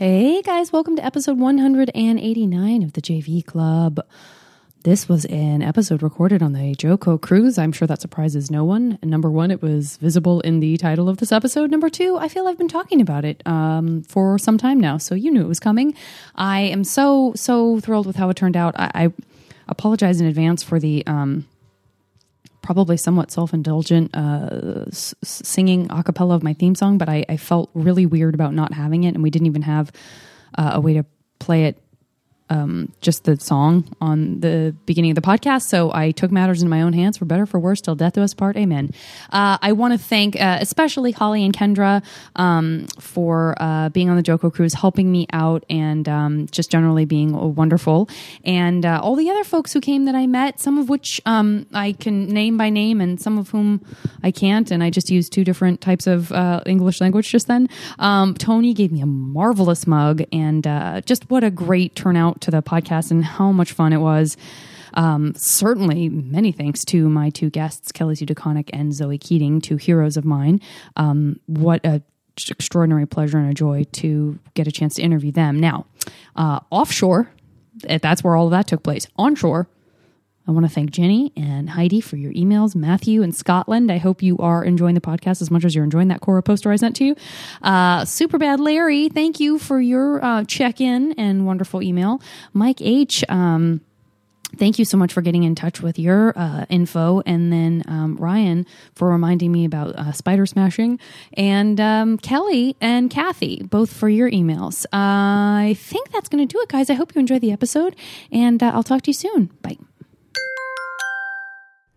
Hey guys, welcome to episode 189 of the JV Club. This was an episode recorded on the JoCo cruise. I'm sure that surprises no one. Number one, it was visible in the title of this episode. Number two, I feel I've been talking about it um, for some time now, so you knew it was coming. I am so, so thrilled with how it turned out. I, I apologize in advance for the. Um, probably somewhat self-indulgent uh, s- singing a cappella of my theme song, but I, I, felt really weird about not having it, and we didn't even have uh, a way to play it um, just the song on the beginning of the podcast. So I took matters in my own hands for better, for worse, till death do us part. Amen. Uh, I want to thank uh, especially Holly and Kendra um, for uh, being on the JoCo cruise, helping me out, and um, just generally being wonderful. And uh, all the other folks who came that I met, some of which um, I can name by name, and some of whom I can't. And I just used two different types of uh, English language just then. Um, Tony gave me a marvelous mug, and uh, just what a great turnout to the podcast and how much fun it was. Um, certainly, many thanks to my two guests, Kelly Sue and Zoe Keating, two heroes of mine. Um, what a extraordinary pleasure and a joy to get a chance to interview them. Now, uh, offshore, that's where all of that took place. Onshore, I want to thank Jenny and Heidi for your emails. Matthew in Scotland, I hope you are enjoying the podcast as much as you're enjoying that Cora poster I sent to you. Uh, Superbad Larry, thank you for your uh, check in and wonderful email. Mike H. Um, thank you so much for getting in touch with your uh, info and then um, ryan for reminding me about uh, spider smashing and um, kelly and kathy both for your emails uh, i think that's going to do it guys i hope you enjoy the episode and uh, i'll talk to you soon bye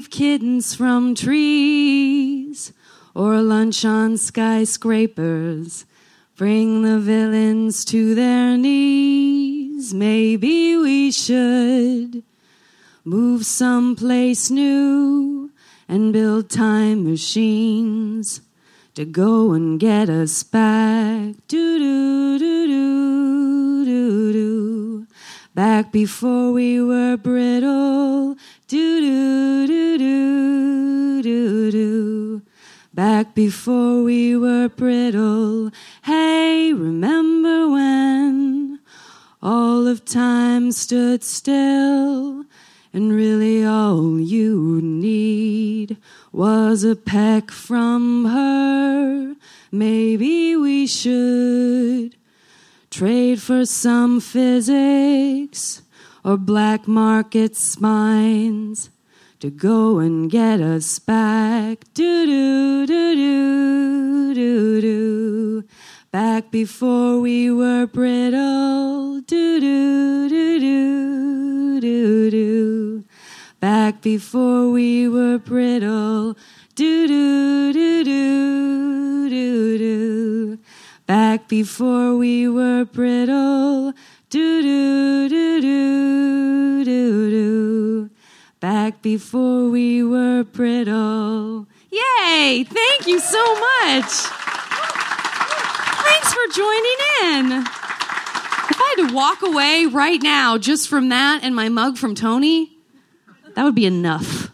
save kittens from trees or lunch on skyscrapers. Bring the villains to their knees. Maybe we should move someplace new and build time machines to go and get us back. Do do do do do do. Back before we were brittle do do do do do do. Back before we were brittle. Hey, remember when all of time stood still? And really all you need was a peck from her. Maybe we should trade for some physics or black market spines to go and get us back. Do do do do do do. Back before we were brittle. Do do do do do do. Back before we were brittle. Do do do do do do. Back before we were brittle. Do do do do do do. Back before we were brittle. Yay! Thank you so much. Thanks for joining in. If I had to walk away right now just from that and my mug from Tony, that would be enough.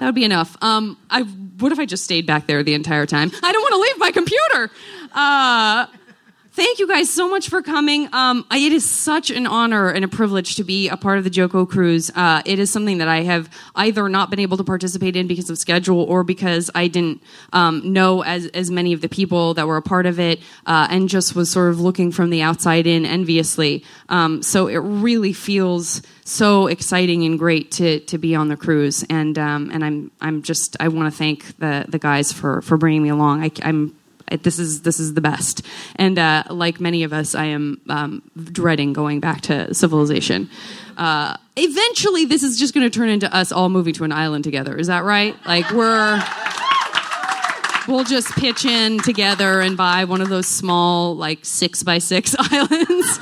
That would be enough. Um, I what if I just stayed back there the entire time? I don't want to leave my computer. Uh, thank you guys so much for coming. Um, it is such an honor and a privilege to be a part of the JoCo cruise. Uh, it is something that I have either not been able to participate in because of schedule or because I didn't um, know as as many of the people that were a part of it, uh, and just was sort of looking from the outside in enviously. Um, so it really feels so exciting and great to to be on the cruise, and um, and I'm I'm just I want to thank the the guys for for bringing me along. I, I'm this is this is the best. And uh, like many of us, I am um, dreading going back to civilization. Uh, eventually, this is just going to turn into us all moving to an island together. Is that right? Like we're. we'll just pitch in together and buy one of those small, like six by six islands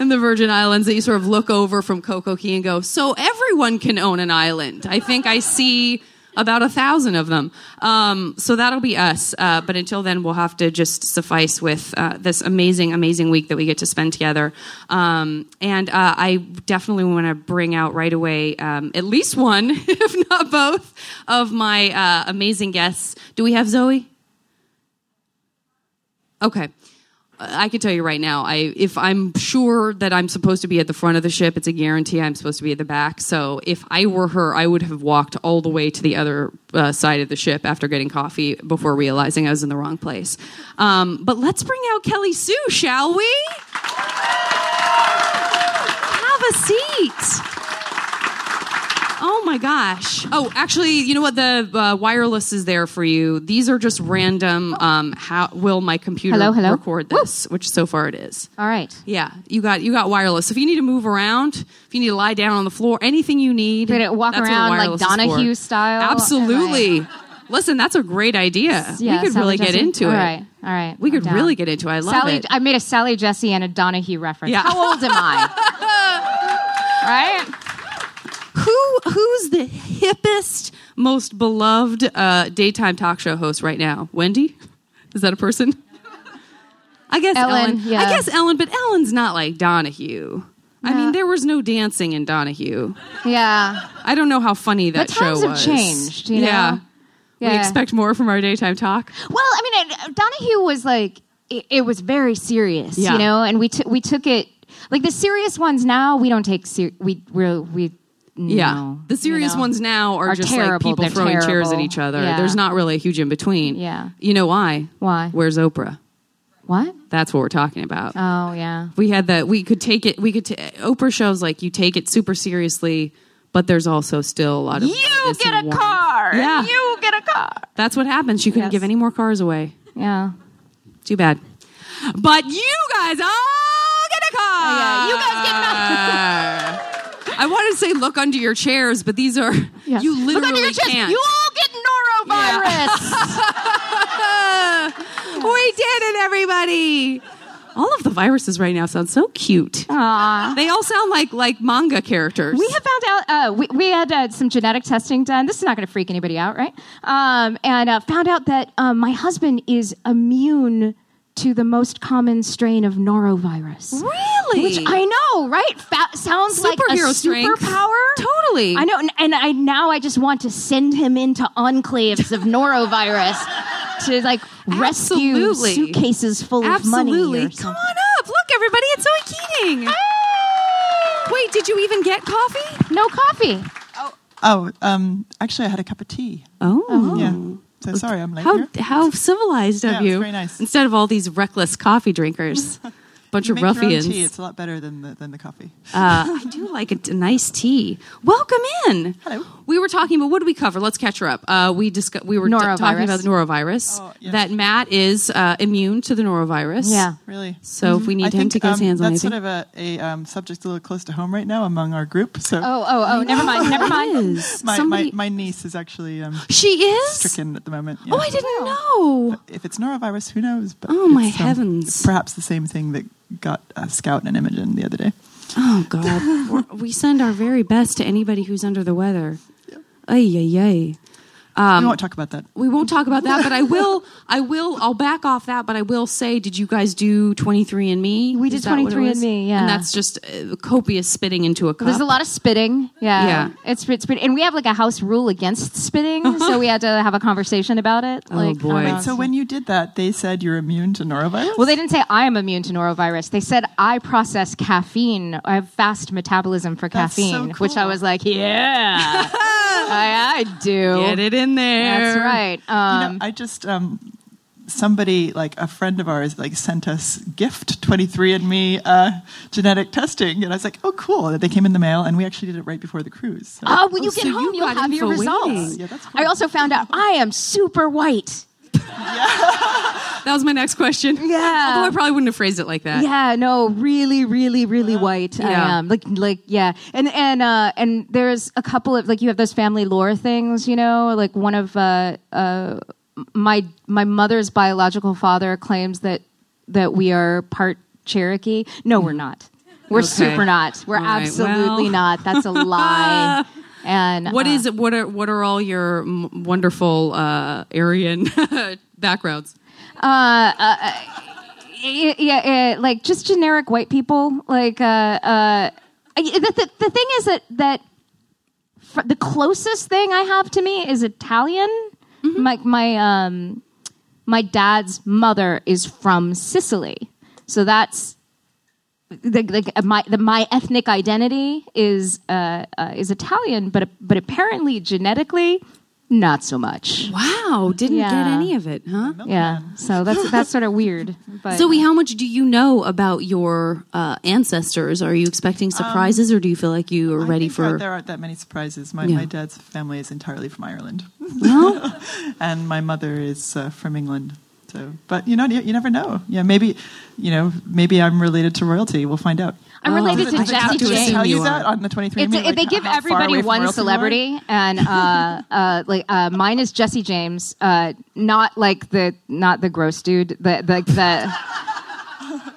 in the Virgin Islands that you sort of look over from Coco Key and go, so everyone can own an island. I think I see about a thousand of them. Um, so that'll be us. Uh, but until then, we'll have to just suffice with uh, this amazing, amazing week that we get to spend together. Um, and uh, I definitely want to bring out right away um, at least one, if not both, of my uh, amazing guests. Do we have Zoe? Okay. I can tell you right now, I if I'm sure that I'm supposed to be at the front of the ship, it's a guarantee I'm supposed to be at the back. So if I were her, I would have walked all the way to the other uh, side of the ship after getting coffee before realizing I was in the wrong place. Um, but let's bring out Kelly Sue, shall we? Have a seat. Oh my gosh. Oh, actually, you know what? The uh, wireless is there for you. These are just random. Um, how will my computer Hello, hello. record this? Which so far it is. All right. Yeah, you got you got wireless. So if you need to move around, if you need to lie down on the floor, anything you need, gonna walk around like Donahue style? Absolutely. Listen, that's a great idea. Yeah, we could Sally really get into All it. right, all right. We I'm could down. really get into it. I love Sally, it. I made a Sally Jessy and a Donahue reference. Yeah. How old am I? right? Who who's the hippest, most beloved uh, daytime talk show host right now? Wendy? Is that a person? I guess Ellen, Ellen. yeah. I guess Ellen, but Ellen's not like Donahue. I mean, there was no dancing in Donahue. Yeah. I don't know how funny that The show times have was. changed, you yeah. know? We expect more from our daytime talk. Well, I mean, it, Donahue was like it, it was very serious, Yeah. you know, and we took we took it like the serious ones. Now we don't take ser- we we're, we. Yeah. the serious you know? ones now are, Are just terrible. like people They're throwing chairs at each other. Yeah. There's not really a huge in between. Yeah. You know why? Why? Where's Oprah? What? That's what we're talking about. Oh yeah. we had that we could take it we could t- oprah shows like you take it super seriously but there's also still a lot of You get a warmth. car. Yeah. You get a car. that's what happens she couldn't Yes. give any more cars away Yeah. too bad but you guys all get a car Oh, yeah, you guys get i wanted to say look under your chairs but these are Yeah. you literally Look under your chest. can't You all get norovirus. we did it everybody all of the viruses right now sound so cute Aw. they all sound like like manga characters We have found out. Uh, we, we had uh, some genetic testing done. This is not going to freak anybody out, right? Um, and uh, found out that um, my husband is immune to the most common strain of norovirus. really Which I know, right? Fa- sounds like a Superhero strength. superpower. Totally. I know, and, and I now I just want to send him into enclaves of norovirus to like rescue Absolutely. suitcases full of money. Absolutely. or Come on up. Look, everybody. It's Zoe Keating. Wait, did you even get coffee? No coffee. Oh, um, actually, I had a cup of tea. Oh. Yeah. So sorry, I'm late How here. how civilized of Yeah, you. very nice. Instead of all these reckless coffee drinkers. Bunch of make your own ruffians. tea. It's a lot better than the, than the coffee. Uh, I do like a, a nice tea. Welcome in. Hello. We were talking about what did we cover? Let's catch her up. Uh, we discuss, We were t- Norovirus. talking about the norovirus. Oh, yes. That Matt is uh, immune to the norovirus. Yeah. Really. So if we need I him think to get his um, hands on that's anything, sort of a, a um, subject a little close to home right now among our group. So Oh, oh, oh! Never mind. Never mind. my, Somebody- my, my niece is actually um, she is. stricken at the moment. Oh. I didn't know. If it's norovirus, who knows? But Oh, my um, heavens. perhaps the same thing that got uh, Scout and Imogen the other day. Oh God, we send our very best to anybody who's under the weather. Ay ay ay. Um, we won't talk about that. We won't talk about that, but I will. I will. I'll back off that, but I will say, did you guys do twenty three and Me? We did Is that what it 23andMe, was? yeah. and that's just uh, copious spitting into a cup. There's a lot of spitting. Yeah. Yeah. It's it's pretty, and we have like a house rule against spitting, so we had to have a conversation about it. Oh, Like, boy. uh, So when you did that, they said you're immune to norovirus. well, they didn't say I am immune to norovirus. They said I process caffeine. I have fast metabolism for That's so caffeine, which I was like, yeah, I, I do. Get it in there. That's right. You Um, know, I just um, somebody like a friend of ours like sent us gift 23andMe uh, genetic testing, and I was like, oh, cool. They came in the mail, and we actually did it right before the cruise. So. Oh, when Oh, you get you home, you will have your results. Yeah, that's cool. I also found out I am super white. That was my next question. Yeah. Although I probably wouldn't have phrased it like that. Yeah, no, really, really, really white. I Yeah. am like, like, yeah, and and uh, and there's a couple of like you have those family lore things, you know, like one of uh, uh, my my mother's biological father claims that that we are part Cherokee. No, we're not. We're Okay. super not. We're All right, absolutely well. not. That's a lie. And What uh, is it? What are what are all your m- wonderful uh, Aryan backgrounds? yeah, yeah, yeah, like just generic white people. Like, uh, uh, the, the, the thing is that that fr- the closest thing I have to me is Italian. My my um my dad's mother is from Sicily, so that's the, the, my the, my ethnic identity is uh, uh, is Italian, but but apparently genetically not so much. Wow, didn't get any of it, huh? Yeah, so that's that's sort of weird. But Zoe, how much do you know about your uh, ancestors? Are you expecting surprises, or do you feel like you are I ready think there- for? there aren't that many surprises. My, Yeah. my dad's family is entirely from Ireland, Well, and my mother is uh, from England. So, but you know, you, you never know. Yeah, maybe, you know, maybe I'm related to royalty. We'll find out. I'm related Oh, to I Jesse have to Did they assume tell you you that on the 23 It's, andme they give how everybody from one royalty you are? celebrity, and uh, uh, like uh, mine is Jesse James, uh, not like the not the gross dude, the the, the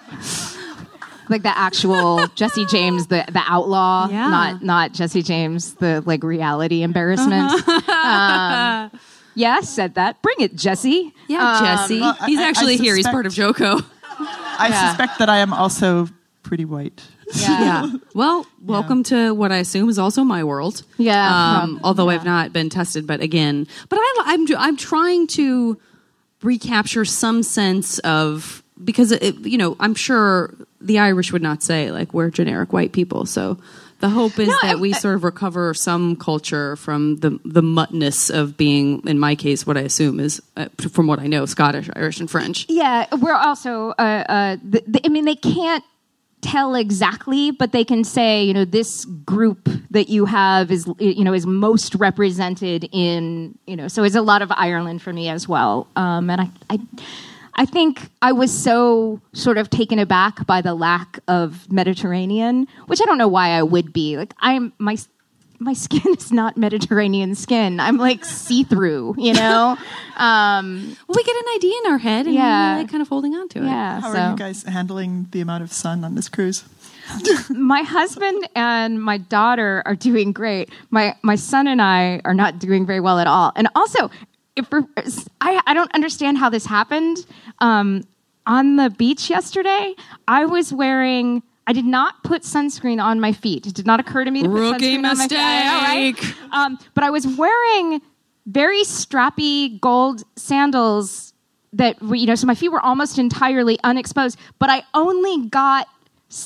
like the actual Jesse James, the the outlaw, Yeah. not not Jesse James, the like reality embarrassment. um, yeah, said that. Bring it, Jesse. yeah, Jesse. well, I- He's I- I actually here. He's part of JoCo. I Yeah. suspect that I am also pretty white. yeah. Well, welcome to what I assume is also my world. Yeah. Um, although I've not been tested, but again, but I, I'm I'm trying to recapture some sense of because it, you know I'm sure the Irish would not say like we're generic white people. So the hope is No, that I- we sort of recover some culture from the the muttness of being, in my case, what I assume is, uh, from what I know, Scottish, Irish, and French. Yeah, we're also. Uh, uh, the, the, I mean, they can't tell exactly, but they can say, you know, this group that you have is, you know, is most represented in, you know. So it's a lot of Ireland for me as well. Um, and I, I, I think I was so sort of taken aback by the lack of Mediterranean, which I don't know why I would be. Like I'm my. My skin is not Mediterranean skin. I'm like see through, you know. Um, Well, we get an idea in our head, and Yeah. we're like kind of holding on to it. yeah. How so. are you guys handling the amount of sun on this cruise? my husband and my daughter are doing great. My my son and I are not doing very well at all. And also, if I I don't understand how this happened. Um, on the beach yesterday, I was wearing. I did not put sunscreen on my feet. It did not occur to me to put Rookie sunscreen on my feet. Right? mistake. Um, but I was wearing very strappy gold sandals that you know, so my feet were almost entirely unexposed. But I only got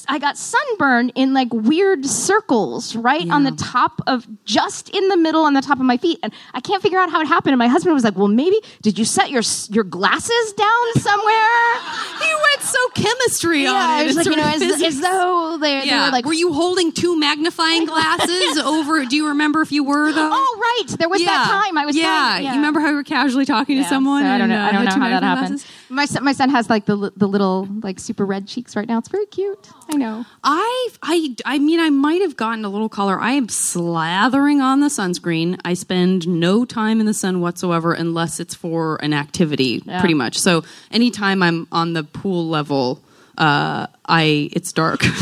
I got sunburn in like weird circles right on the top of just in the middle on the top of my feet, and I can't figure out how it happened. And my husband was like, "Well, maybe did you set your your glasses down somewhere?" He went so chemistry yeah, on I it. was like, you know, as, as though they, they were like, were you holding two magnifying glasses over? Do you remember if you were though? "Oh, right, there was that time I was yeah. trying- You remember how you were casually talking to someone? so I don't and, know. uh, I don't know how that happened. glasses? My son, my son has like the the little like super red cheeks right now. It's very cute. I know. I, I, I mean, I might have gotten a little color. I am slathering on the sunscreen. I spend no time in the sun whatsoever unless it's for an activity, Yeah. pretty much. So anytime I'm on the pool level, uh, I it's dark.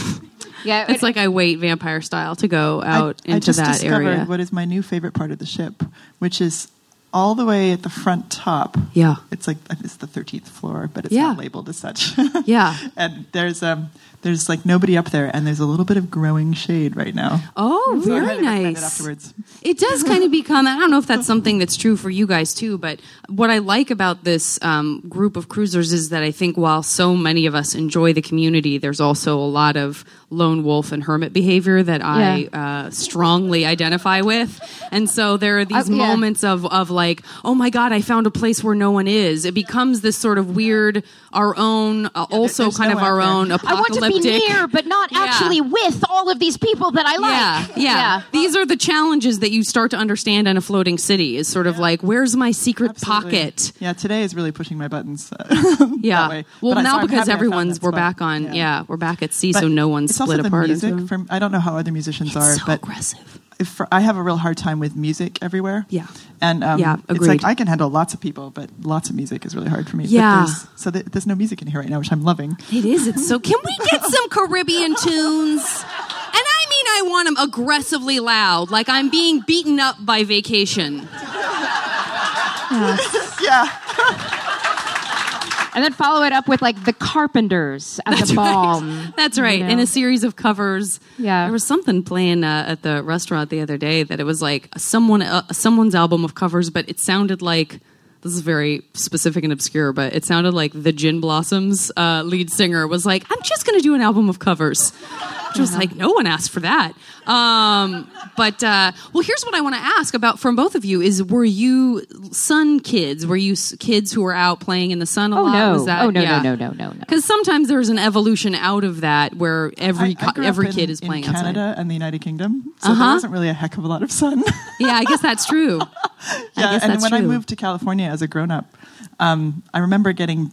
Yeah, it's like I wait vampire style to go out I, I into just that discovered area. what is my new favorite part of the ship, which is all the way at the front top. Yeah. It's like it's the 13th floor, but it's Yeah. not labeled as such. Yeah. and there's um there's like nobody up there, and there's a little bit of growing shade right now. Oh, So very highly it nice. Afterwards, It does kind of become. I don't know if that's something that's true for you guys too, but what I like about this um, group of cruisers is that I think while so many of us enjoy the community, there's also a lot of lone wolf and hermit behavior that I uh, strongly identify with, and so there are these Uh, yeah. moments of of like, oh my god, I found a place where no one is. It becomes this sort of weird, our own, uh, also kind no of our there. own I want to apocalyptic. Be near, but not Yeah. actually with all of these people that I like. Yeah, yeah, These are the challenges that you start to understand in a floating city. Is sort of like, where's my secret Absolutely. pocket? Yeah, today is really pushing my buttons. uh, Yeah. Well, But now so I'm because happy I found everyone's we're spot. back on. Yeah. we're back at sea, But so no one's split also apart. The music from I don't know how other musicians are, so but aggressive. If I have a real hard time with music everywhere. Yeah. And um, Yeah, it's like. I can handle lots of people, but lots of music is really hard for me. Yeah. there's- so th- there's no music in here right now, which I'm loving. It is. It's so. Can we get some Caribbean tunes? And I mean, I want them aggressively loud, like I'm being beaten up by vacation. Yeah. And then follow it up with like the Carpenters as a balm. That's right. You In a series of covers. Yeah. There was something playing uh, at the restaurant the other day that it was like someone uh, someone's album of covers, but it sounded like this is very specific and obscure, but it sounded like the Gin Blossoms uh, lead singer was like, "I'm just going to do an album of covers." Which was like, no one asked for that. Um, but uh, well, here's what I want to ask about from both of you: is were you sun kids? Were you s- kids who were out playing in the sun a Oh lot? no! Was that, oh no! yeah. No! No! No! No! No! Because sometimes there's an evolution out of that where every I, I co- grew up every in- kid is in playing Canada outside. and the United Kingdom, so Uh-huh. there wasn't really a heck of a lot of sun. Yeah, I guess that's true. yeah, guess and that's when I moved to California as a grown up, um, I remember getting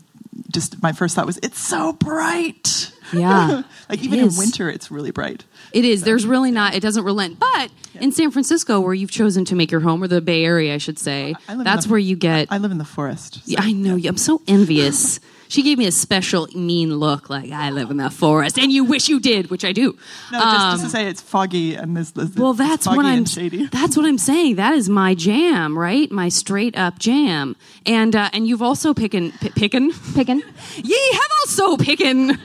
just my first thought was it's so bright. Yeah, like even in winter, it's really bright. It is. There's really not. It doesn't relent. But in San Francisco, where you've chosen to make your home, or the Bay Area, I should say, I live that's the- where you get. I live in the forest. so- Yeah, I know. you. I'm so envious. She gave me a special mean look, like I live in the forest, and you wish you did, which I do. No, just, just to Um, say it's foggy and this. this Well, it's that's foggy what I'm. and shady. That's what I'm saying. That is my jam, right? My straight up jam. And uh, and you've also pickin' p- pickin'. Picking. Ye have also pickin'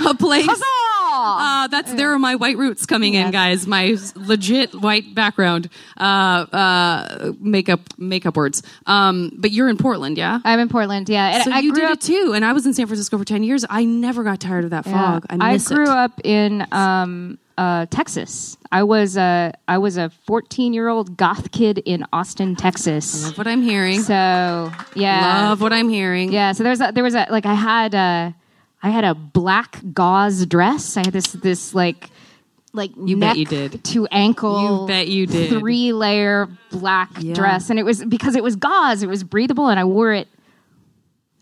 a place. Uh, that's there are my white roots coming in, guys. My legit white background, uh, uh, makeup makeup words. Um, but you're in Portland, yeah. I'm in Portland. Yeah, and so I you grew did up, it too, and I was in San Francisco for ten years. I never got tired of that yeah. fog. I miss grew it. up in um, uh, Texas. I was a I was a 14 year old goth kid in Austin, Texas. Love what I'm hearing. So yeah, Love what I'm hearing. Yeah, so there was a, there was a like I had a I had a black gauze dress. I had this this like like You bet you did. to ankle. You bet you did. Three layer black Yeah. dress, and it was because it was gauze. It was breathable, and I wore it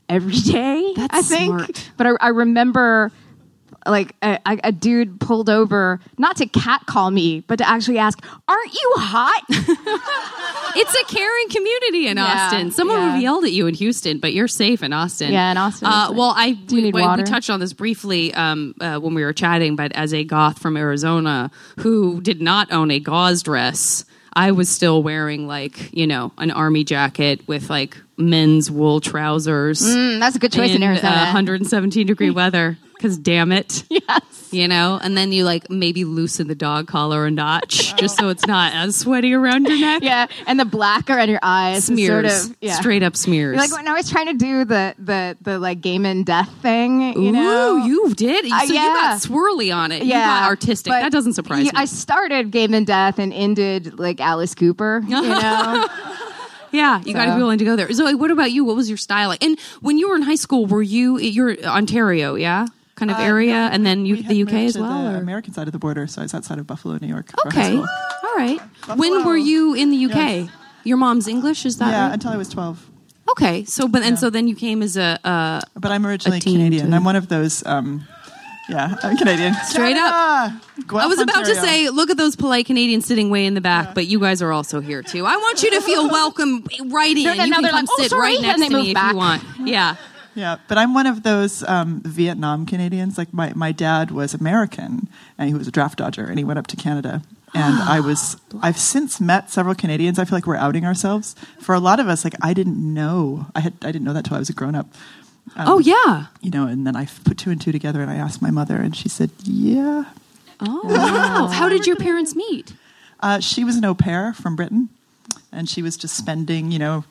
every day. That's I think, smart. but I, I remember. Like a, a, dude pulled over, not to catcall me, but to actually ask, "Aren't you hot?" It's a caring community in Yeah, Austin. Someone would yeah. have yelled at you in Houston, but you're safe in Austin. Yeah, in Austin, Uh, well, I "Do we, need we- water?" we touched on this briefly um, uh, when we were chatting, but as a goth from Arizona who did not own a gauze dress, I was still wearing like you know an army jacket with like men's wool trousers. Mm, that's a good choice in, in Arizona. uh, 117 degree weather. Because damn it, yes. you know, and then you like maybe loosen the dog collar a notch just so it's not as sweaty around your neck. Yeah, and the black around your eyes, smears, sort of yeah. straight up smears. You're like when I was trying to do the the the like Gaiman Death thing, you know. Ooh, you did. So Uh, you got swirly on it. You got artistic. but That doesn't surprise you- me. I started Gaiman Death and ended like Alice Cooper. You know, yeah, you got to be willing to go there. Zoe, what about you? What was your style like? And when you were in high school, were you you're Ontario, yeah, kind of Uh, area, no, and then you we the UK moved as to well. The or- American side of the border, so I was outside of Buffalo, New York. Okay, school. all right. When were you in the UK? Yes. Your mom's English, is that Yeah, right? until I was twelve. Okay, so but and so then you came as a uh, But I'm originally teen Canadian. to- I'm one of those. Um, yeah, I'm Canadian. Straight up. Guelph, I was about to say, look at those polite Canadians sitting way in the back, but you guys are also here too. I want you to feel welcome right in. No, no, you can come like, "Oh, sit sorry," right next to me move if you want. Yeah. Yeah, but I'm one of those um, Vietnam Canadians. Like my, my dad was American and he was a draft dodger and he went up to Canada. And I was I've since met several Canadians. I feel like we're outing ourselves. For a lot of us, like I didn't know I had I didn't know that till I was a grown up. Um, oh yeah. You know, and then I put two and two together and I asked my mother and she said, Yeah. Oh wow. How did your parents meet? Uh, she was an au pair from Britain, and she was just spending, you know,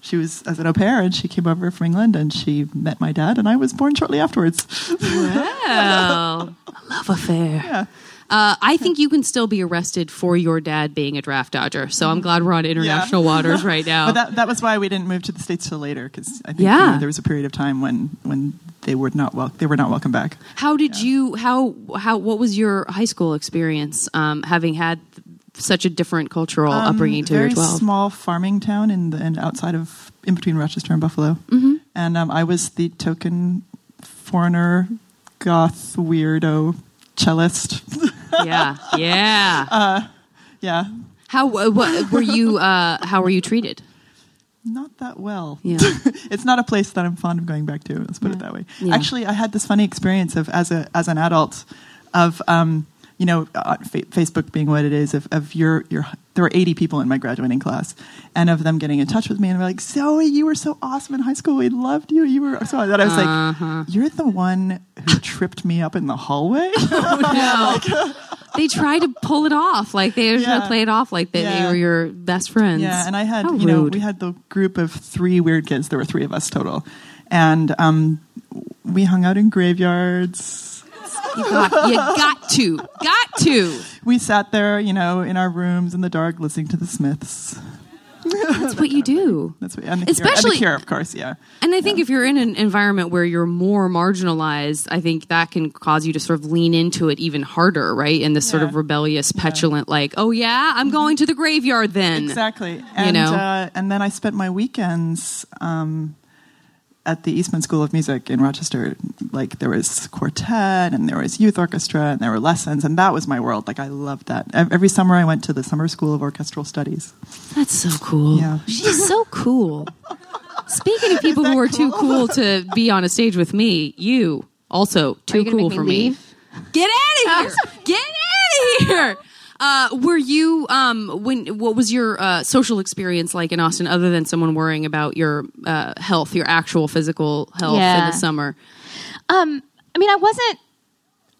she was as an au pair, and she came over from England, and she met my dad, and I was born shortly afterwards. Wow. a love affair. Yeah. Uh, I think you can still be arrested for your dad being a draft dodger. So I'm glad we're on international waters right now. But that, that was why we didn't move to the states till later, because I think you Yeah. know, there was a period of time when when they were not wel- they were not welcome back. How did you? How how? What was your high school experience? Um, having had such a different cultural Um, upbringing to very your twelve. small farming town in the in outside of in between Rochester and Buffalo, mm-hmm. and um, I was the token foreigner, goth weirdo cellist. yeah, yeah. Yeah, How uh, what, were you? Uh, how were you treated? not that well. Yeah. it's not a place that I'm fond of going back to. Let's put it that way. Yeah. Actually, I had this funny experience of as a as an adult of um, you know uh, fa- Facebook being what it is of, of your your there were 80 people in my graduating class and of them getting in touch with me and were like Zoe you were so awesome in high school we loved you you were so that I was Uh-huh. like you're the one who tripped me up in the hallway No. they tried to pull it off, like they were trying to play it off, like they, they were your best friends. Yeah, and I had How you know we had the group of three weird kids. There were three of us total, and um, we hung out in graveyards. You got, you got to, got to. We sat there, you know, in our rooms in the dark, listening to the Smiths. That's what you do. That's what, and the Cure, and Especially- the Cure, of course. Yeah, And I think if you're in an environment where you're more marginalized, I think that can cause you to sort of lean into it even harder, right? In this sort of rebellious, petulant, like, oh yeah, I'm going to the graveyard then. exactly. And know? uh, and then I spent my weekends um, at the Eastman School of Music in Rochester. Like there was quartet, and there was youth orchestra, and there were lessons, and that was my world. Like I loved that. Every summer I went to the Summer School of Orchestral Studies. That's so cool. Yeah. She's so cool. Speaking of people who are too cool to be on a stage with me, you also too you cool me for leave? me. Get out of here! Get out of here! Uh, were you um, when? What was your uh, social experience like in Austin, other than someone worrying about your uh, health, your actual physical health in the summer? Um, I mean, I wasn't.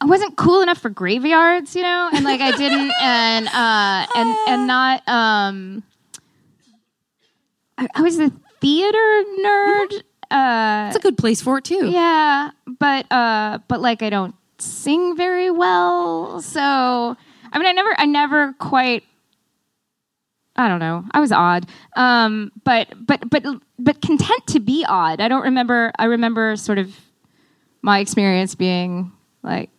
I wasn't cool enough for graveyards, you know, and like I didn't, and uh, and and not. Um, I, I was a theater nerd. Uh, It's a good place for it too. yeah, but uh, but like I don't sing very well, so I mean, I never, I never quite. I don't know. I was odd, um, but but but but content to be odd. I don't remember. I remember sort of my experience being like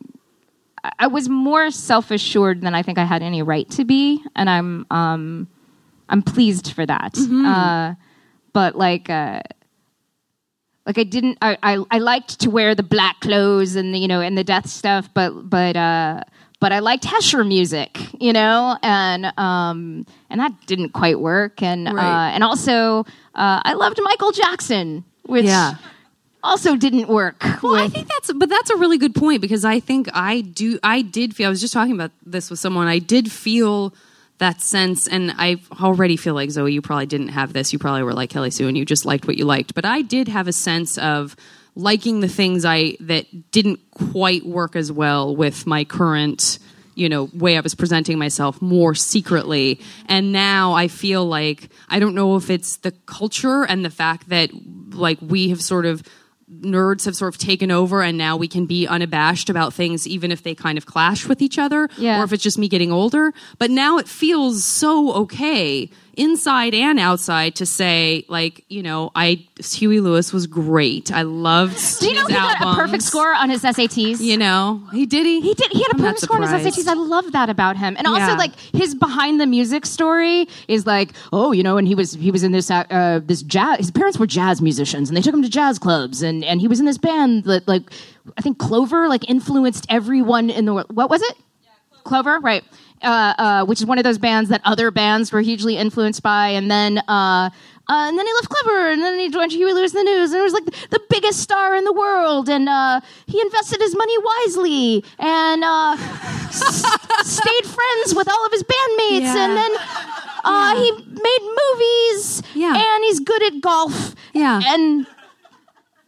I- was more self assured than I think I had any right to be, and I'm um, I'm pleased for that. Uh, but like. Uh, like I didn't I, I I liked to wear the black clothes and the, you know and the death stuff but but uh but I liked Hesher music you know and um and that didn't quite work and Right. uh and also uh I loved Michael Jackson which Yeah. also didn't work Well, I think that's, but that's a really good point because I think I do, I did feel, I was just talking about this with someone, I did feel that sense, and I already feel like Zoe, you probably didn't have this. You probably were like Kelly Sue and you just liked what you liked. But I did have a sense of liking the things I, that didn't quite work as well with my current, you know, way I was presenting myself more secretly. And now I feel like, I don't know if it's the culture and the fact that, like, we have sort of, nerds have sort of taken over and now we can be unabashed about things even if they kind of clash with each other Yeah. or if it's just me getting older but now it feels so okay inside and outside to say like you know i huey lewis was great i loved do you know he got a perfect score on his SATs you know he did he He did. He had a I'm perfect score on his. SATs. I love that about him. And also, Yeah. like his behind the music story is like, oh, you know, and he was he was in this uh, this jazz. His parents were jazz musicians, and they took him to jazz clubs, and and he was in this band that like I think Clover like influenced everyone in the world. What was it? Clover, right? Uh, uh, which is one of those bands that other bands were hugely influenced by, and then uh, uh, and then he left Clover, and then he joined Huey Lewis and the News, and it was like the biggest star in the world, and uh, he invested his money wisely, and uh, s- stayed friends with all of his bandmates, Yeah. and then uh, he made movies, Yeah. and he's good at golf, Yeah. and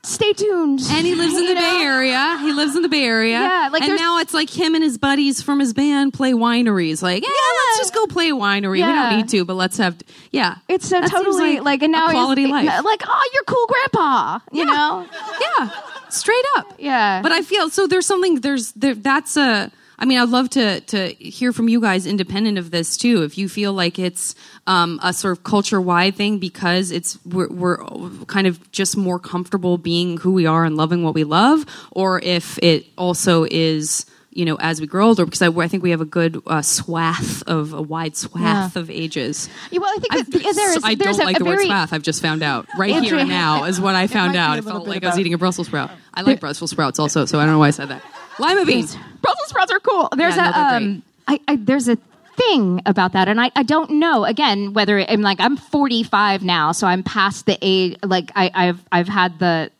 stay tuned. and he lives in the know? Bay Area. He lives in the Bay Area. Yeah, like and now it's like him and his buddies from his band play wineries. Like, yeah, let's just go play a winery. We don't need to, but let's have. Yeah, It's a totally like, and now a quality life. Like, oh, you're cool, grandpa. You know? yeah, straight up. Yeah. But I feel so. There's something. There's there. That's a. I mean, I'd love to to hear from you guys, independent of this too. If you feel like it's um, a sort of culture wide thing because it's we're, we're kind of just more comfortable being who we are and loving what we love, or if it also is. You know, as we grow older, because I, I think we have a good uh, swath of a wide swath Yeah. of ages. Yeah, well, I think I've- that th- there is. I don't a, like a the very, word swath. I've just found out right here and now is what I found out. It felt like I was eating a Brussels sprout. I like Brussels sprouts also, so I don't know why I said that. Lima beans. Brussels sprouts are cool. There's Yeah, no, a they're um, I, I there's a thing about that, and I, I don't know. Again, whether I'm like I'm 45 now, so I'm past the age. Like I, I've I've had the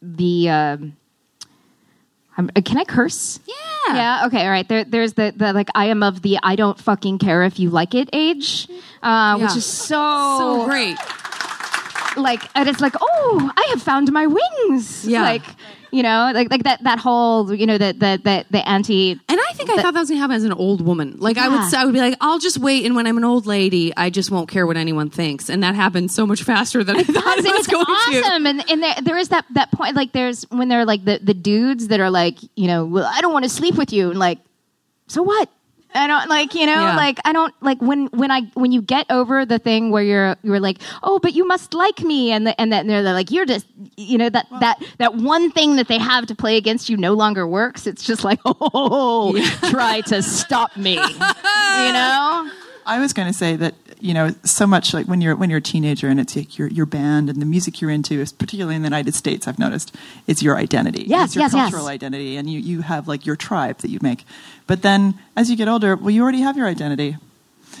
the. Um, I'm, uh, can I curse? Yeah. Yeah. Okay. All right. There, there's the, the like I am of the I don't fucking care if you like it age, uh, which Yeah. is so So great. like and it's like oh I have found my wings. Yeah. Like you know like like that that whole you know the the the, the anti And I think I thought that was gonna happen as an old woman. Like I would, I would be like, I'll just wait, and when I'm an old lady, I just won't care what anyone thinks, and that happened so much faster than I thought it was it's going to. awesome. And and there, there is that that point. Like there's when they're like the the dudes that are like you know well I don't want to sleep with you and like so what. I don't like you know Yeah. like I don't like when when I when you get over the thing where you're you're like oh but you must like me and the, and then they're like you're just you know that that that one thing that they have to play against you no longer works. It's just like oh try to stop me you know? I was going to say that you know so much like when you're when you're a teenager and it's like your your band and the music you're into, is particularly in the United States, I've noticed, is your identity. Yes, it's your yes, yes. cultural identity, and you you have like your tribe that you make. But then as you get older, well, you already have your identity,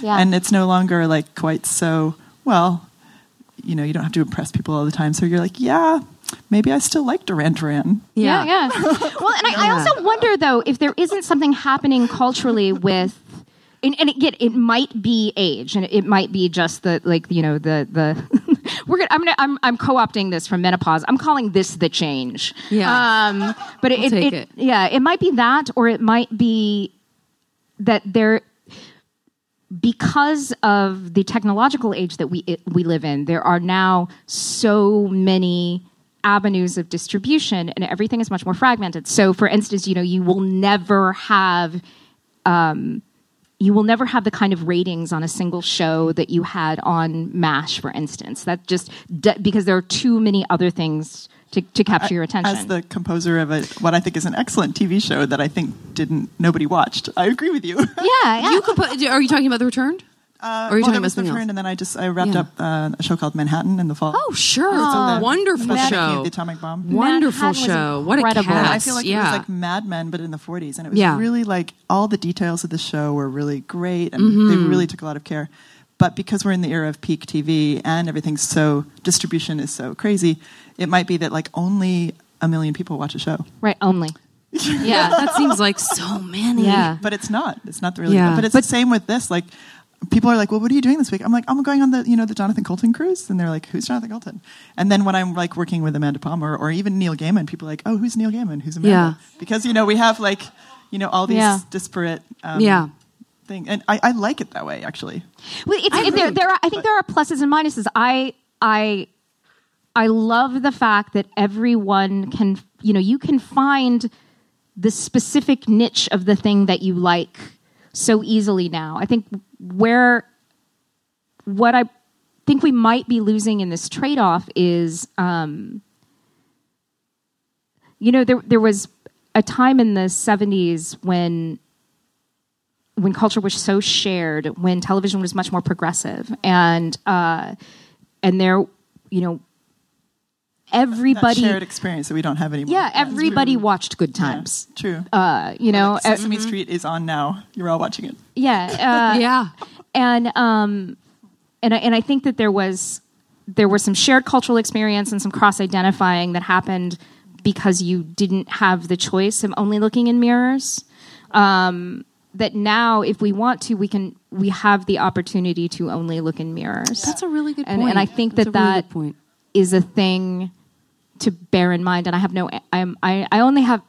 yeah and it's no longer like quite so well. You know, you don't have to impress people all the time, so you're like, yeah, maybe I still like Duran Duran. Yeah, yeah. well, and I, I also wonder though if there isn't something happening culturally with. And, and again, it might be age, and it might be just the like you know the the we're gonna, I'm gonna I'm I'm co-opting this from menopause. I'm calling this the change. Yeah. Um, but it, I'll it, it- it. yeah, it might be that, or it might be that there because of the technological age that we we live in, there are now so many avenues of distribution, and everything is much more fragmented. So, for instance, you know, you will never have. Um, you will never have the kind of ratings on a single show that you had on MASH, for instance. That just d- because there are too many other things to, to capture your attention. As the composer of a, what I think is an excellent TV show that I think didn't nobody watched, I agree with you. yeah, yeah. You could put, are you talking about the returned? Uh, Or are you well, talking about was the something friend, else? and then I just I wrapped Yeah. up uh, a show called Manhattan in the fall. Oh, sure. It's Oh. a wonderful About making show. the atomic bomb. Wonderful Manhattan was show. What a incredible. cast. I feel like yeah. it was like Mad Men, but in the 40s, and it was Yeah. really like all the details of the show were really great, and Mm-hmm. they really took a lot of care. But because we're in the era of peak TV and everything's so distribution is so crazy, it might be that like only a million people watch a show, right, only. Yeah. that seems like so many. Yeah. but it's not. It's not the really. Yeah. But it's But- the same with this. Like people are like, "Well, what are you doing this week?" I'm like, "I'm going on the you know the Jonathan Coulton cruise," and they're like, "Who's Jonathan Coulton?" And then when I'm like working with Amanda Palmer or even Neil Gaiman, people are like, "Oh, who's Neil Gaiman? Who's Amanda?" Yeah. Because you know we have like you know all these Yeah. disparate. Um, Yeah. Thing. And I, I like it that way, actually. Well, it's, I it- there, there are, I think there are pluses and minuses. I, I, I love the fact that everyone can, you know, you can find the specific niche of the thing that you like so easily now. I think where, what I think we might be losing in this trade off is, um, you know, there there was a time in the '70s when when culture was so shared, when television was much more progressive, and uh, and there, you know, That everybody, shared experience that we don't have anymore. yeah, everybody true. watched Good Yeah, Times. true. Uh, you know, Like uh, Sesame Street is on now. You're all watching it. yeah, uh, Yeah. and um, and I, and I think that there was there was some shared cultural experience and some cross identifying that happened because you didn't have the choice of only looking in mirrors. Um, that now, if we want to, we can. We have the opportunity to only look in mirrors. That's a really good And- point. and I think That's that a really that- point. is a thing to bear in mind. And I have no. I'm. I. I only have.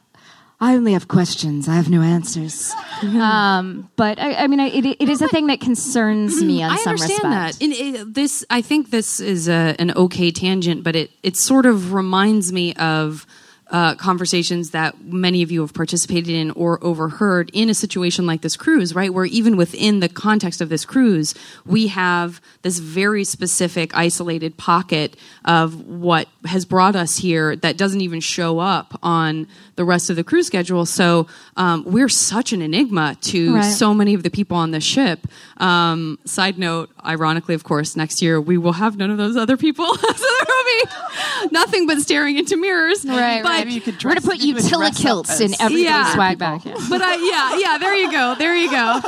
I only have questions. I have no answers. um, but I, I mean, I, it, it is a thing that concerns me on I some understand respect. that. And it, this, I think this is a, an okay tangent, but it it sort of reminds me of. Uh, conversations that many of you have participated in or overheard in a situation like this cruise, right? Where even within the context of this cruise, we have this very specific, isolated pocket of what has brought us here that doesn't even show up on the rest of the crew schedule. So um, we're such an enigma to Right. so many of the people on the ship. Um, side note, ironically, of course, next year we will have none of those other people. so there will be nothing but staring into mirrors. Right, but, right. Maybe you could We're gonna put you Utilikilts in every Yeah. swag bag. Yeah. But I, yeah, yeah, there you go. There you go.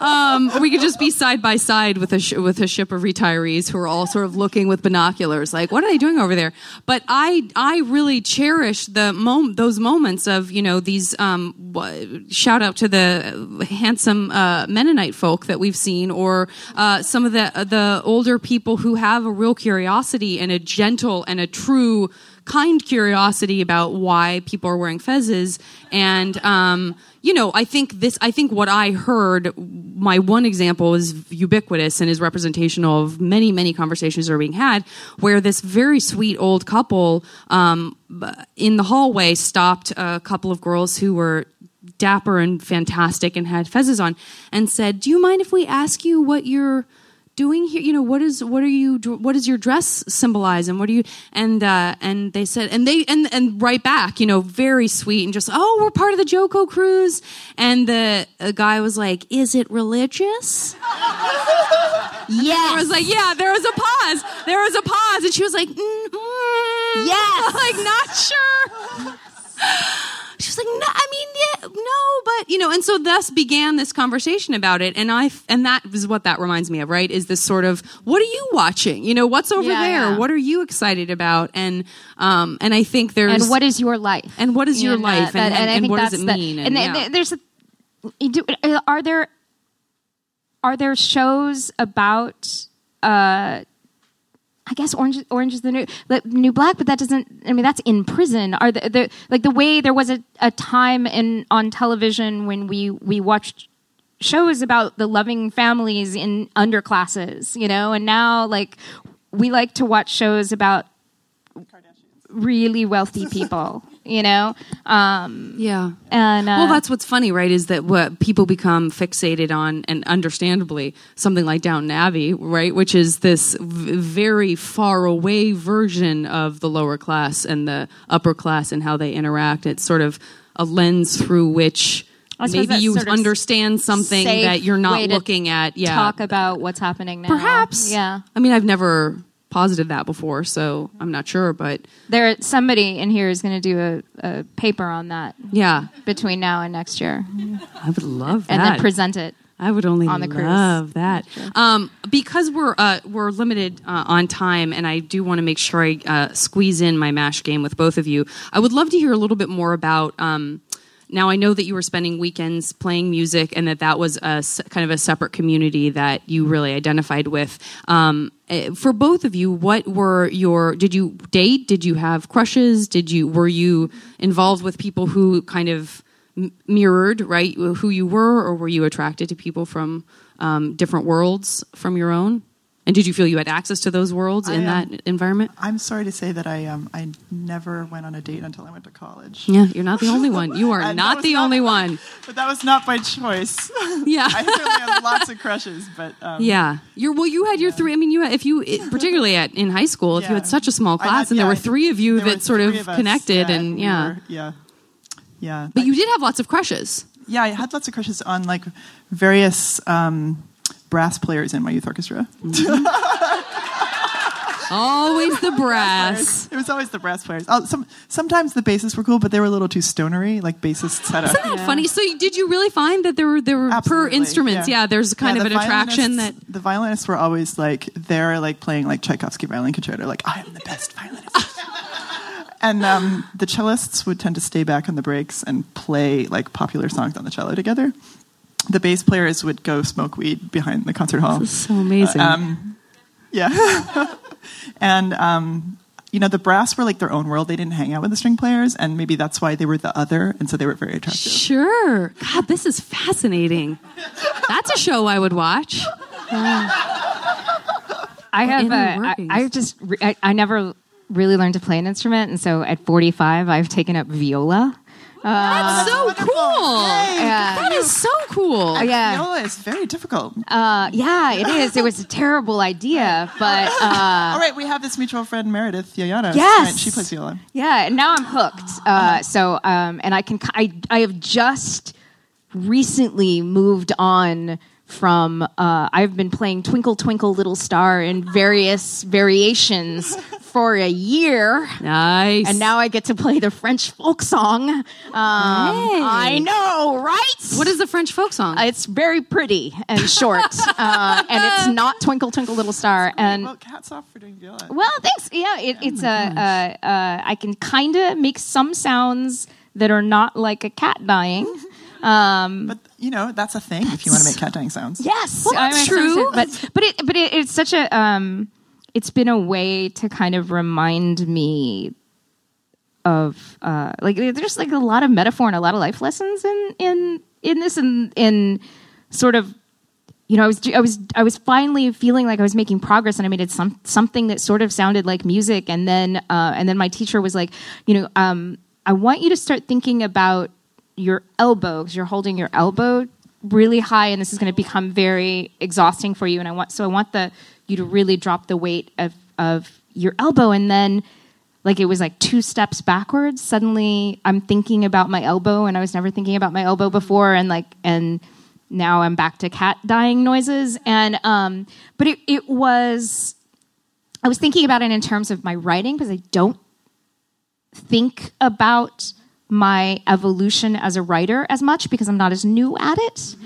um, we could just be side by side with a sh- with a ship of retirees who are all sort of looking with binoculars, like, what are they doing over there? But I I really cherish the mom- those moments of you know these um, shout out to the handsome uh, Mennonite folk that we've seen, or uh, some of the the older people who have a real curiosity and a gentle and a true kind curiosity about why people are wearing fezzes. And um, you know i think this i think what i heard my one example is ubiquitous and is representational of many many conversations that are being had where this very sweet old couple um, in the hallway stopped a couple of girls who were dapper and fantastic and had fezzes on and said do you mind if we ask you what you're doing here you know what is what are you what does your dress symbolize and what do you and uh and they said and they and and right back you know very sweet and just oh we're part of the JoCo cruise and the, guy was like is it religious Yes. I was like, yeah, there was a pause. There was a pause, and she was like, mm, mm. Yes. like not sure. She was like, no, I mean, yeah, no, but you know, and so thus began this conversation about it, and I, and that is what that reminds me of, right? Is this sort of what are you watching? You know, what's over Yeah, there? yeah. What are you excited about? And um, and I think there's and what is your life? And what is your And, uh, life? And- that- and- and what does it the- mean? And, And, yeah. there's a, do, are there are there shows about uh I guess Orange Orange is the new the new black, but that doesn't. I mean, that's in prison. Are the, the like the way there was a, a time in on television when we we watched shows about the loving families in underclasses, you know, and now like we like to watch shows about really wealthy people, you know, um, yeah. and uh, well, that's what's funny, right? Is that what people become fixated on, and understandably, something like Downton Abbey, right? Which is this v- very far away version of the lower class and the upper class and how they interact. It's sort of a lens through which maybe you understand something that you're not looking at. Yeah, talk about what's happening now. perhaps. yeah. I mean, I've never posited that before, so I'm not sure, but There, somebody in here is going to do a, a paper on that yeah, between now and next year, I would love that. and then present it. I would only on the cruise. love that. Um, because we're uh, we're limited uh, on time, and I do want to make sure I uh, squeeze in my mash game with both of you. I would love to hear a little bit more about. Um, now I know that you were spending weekends playing music, and that that was a kind of a separate community that you really identified with. Um, eh, for both of you, what were your? Did you date? Did you have crushes? Did you were you involved with people who kind of mirrored right who you were, or were you attracted to people from um, different worlds from your own? And did you feel you had access to those worlds in I, um, that environment? I'm sorry to say that I um I never went on a date until I went to college. Yeah, you're not the only one. You are not the not- only one. But that was not by choice. Yeah. I certainly had lots of crushes, but um, Yeah, you're well. You had your three. I mean, you had, if you it- particularly at in high school, if you had such a small class had- and there yeah, were three of you that sort of us, connected, yeah, and we yeah. were- yeah, yeah. But you did have lots of crushes. yeah, I had lots of crushes on like various um, brass players in my youth orchestra. Always the brass. It was always the brass players. Oh, some sometimes the bassists were cool, but they were a little too stonery. Like bassists had a Isn't that funny? So, you- did you really find that there were there were per instruments? Yeah, there's kind Yeah, of the an attraction that. the violinists were always like they're like playing like Tchaikovsky violin concerto, like I am the best violinist. and um, the cellists would tend to stay back on the breaks and play like popular songs on the cello together. The bass players would go smoke weed behind the concert hall. This is so amazing. Um, yeah, and um, you know the brass were like their own world. They didn't hang out with the string players, and maybe that's why they were the other, and so they were very attractive. Sure. God, this is fascinating. That's a show I would watch. I have. inner Uh, I, just. I, I never really learned to play an instrument, and so at 45, I've taken up viola. That's so wonderful. cool. Yay, Yeah. That is so cool. yeah. Viola is very difficult. Uh, yeah, it is. It was a terrible idea, but uh, All right, we have this mutual friend Meredith Yayanos. Yes. Right, she plays viola. yeah. And now I'm hooked. Uh, so, um, and I can. I I have just recently moved on from uh, I've been playing Twinkle Twinkle Little Star in various variations for a year. Nice. And now I get to play the French folk song. Um, I know, right? what is the French folk song? It's very pretty and short, uh, and it's not Twinkle Twinkle Little Star. And well, hats off for doing viola. well, thanks. Yeah, it, it's a. Uh, uh, I can kind of make some sounds that are not like a cat dying. Um, but you know that's a thing if you want to make cat dying sounds. yes, Well, that's mean, true. But but it but it, it's such a. Um, it's been a way to kind of remind me of uh, like there's like a lot of metaphor and a lot of life lessons in in in this and in sort of you know, I was I was I was finally feeling like I was making progress, and I made it some something that sort of sounded like music. And then uh, and then my teacher was like, you know, um, I want you to start thinking about your elbow because you're holding your elbow really high, and this is going to become very exhausting for you. And I want so I want the you to really drop the weight of of your elbow, and then like it was like two steps backwards. Suddenly, I'm thinking about my elbow, and I was never thinking about my elbow before, and like and now I'm back to cat dying noises. And um, but it it was I was thinking about it in terms of my writing because I don't think about my evolution as a writer as much because I'm not as new at it.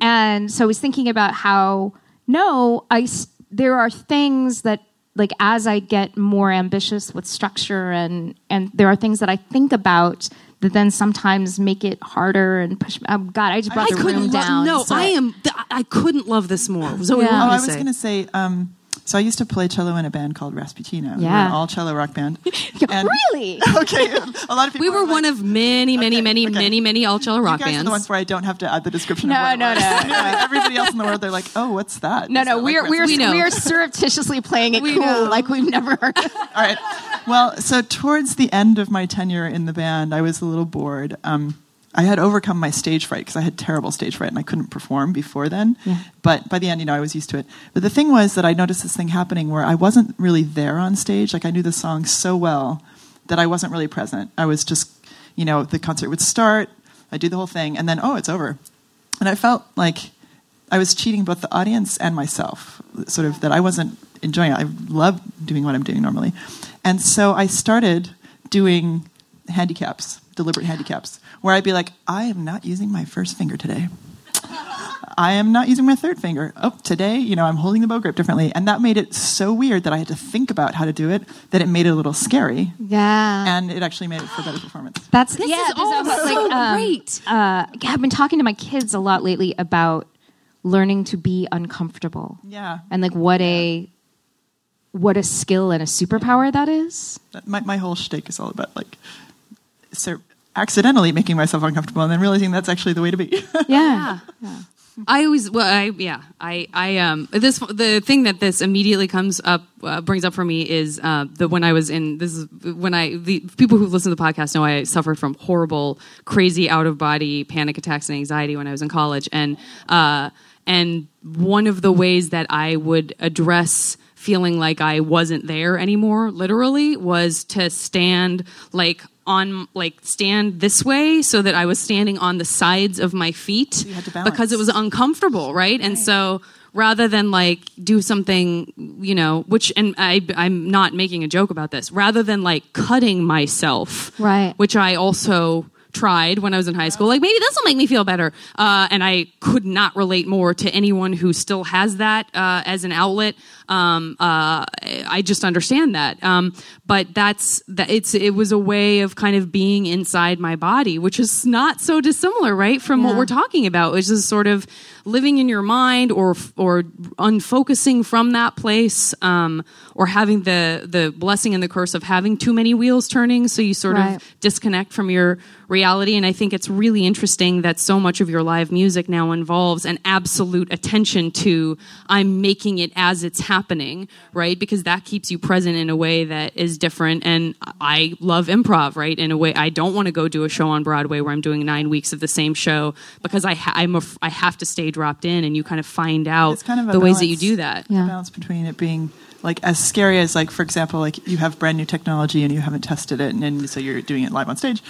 And so I was thinking about how no, I there are things that like as I get more ambitious with structure and and there are things that I think about that then sometimes make it harder and push. Oh God, I just brought I the couldn't room lo- down. No, so- I am. th- I couldn't love this more. Zoe, Yeah. what Oh, were I you was going to say. Um, so I used to play cello in a band called Rasputina. We were Yeah. an all cello rock band. And- really? okay, a lot of people. We were are like, one of many, many, Okay, many, okay. many, many all cello rock you guys are the ones where I don't have to add the description. No, of what it no, no, no. Everybody else in the world, they're like, "Oh, what's that?" No, Is no, that we're like we're we, we are surreptitiously playing it cool, know. like we've never heard. All right. Well, so towards the end of my tenure in the band, I was a little bored. Um, I had overcome my stage fright because I had terrible stage fright and I couldn't perform before then. Yeah. But by the end, you know, I was used to it. But the thing was that I noticed this thing happening where I wasn't really there on stage. Like I knew the song so well that I wasn't really present. I was just, you know, the concert would start, I'd do the whole thing, and then, oh, it's over. And I felt like I was cheating both the audience and myself, sort of that I wasn't enjoying it. I love doing what I'm doing normally. And so I started doing handicaps, deliberate handicaps, where I'd be like, I am not using my first finger today. I am not using my third finger. Oh, today, you know, I'm holding the bow grip differently. And that made it so weird that I had to think about how to do it that it made it a little scary. Yeah, And it actually made it for better performance. that's This yeah. is there's all a- so um, great. Uh, yeah, I've been talking to my kids a lot lately about learning to be uncomfortable Yeah. and like what a what a skill and a superpower that is. My, my whole shtick is all about like, so accidentally making myself uncomfortable and then realizing that's actually the way to be. Yeah, I always, well, I yeah, I, I um, this the thing that this immediately comes up, uh, brings up for me is uh, the when I was in this is when I the people who listen to the podcast know I suffered from horrible, crazy out of body panic attacks and anxiety when I was in college, and uh, and one of the ways that I would address feeling like I wasn't there anymore, literally, was to stand like on like stand this way so that I was standing on the sides of my feet you had to balance. because it was uncomfortable, right? And so rather than like do something, you know, which and I I'm not making a joke about this, rather than like cutting myself, Right. Which I also tried when I was in high school. Like maybe this will make me feel better, uh, and I could not relate more to anyone who still has that uh, as an outlet. Um, uh, I just understand that, um, but that's that. It's it was a way of kind of being inside my body, which is not so dissimilar, right, from what we're talking about, which is sort of living in your mind or or unfocusing from that place, um, or having the the blessing and the curse of having too many wheels turning, so you sort Right. of disconnect from your reality. And I think it's really interesting that so much of your live music now involves an absolute attention to I'm making it as it's happening, right? Because that keeps you present in a way that is different. And I love improv, right? In a way, I don't want to go do a show on Broadway where I'm doing nine weeks of the same show because I ha- I'm a f- I have to stay dropped in, and you kind of find out kind of a the ways that you do that. Yeah. The balance between it being like as scary as like for example like you have brand new technology and you haven't tested it and, and so you're doing it live on stage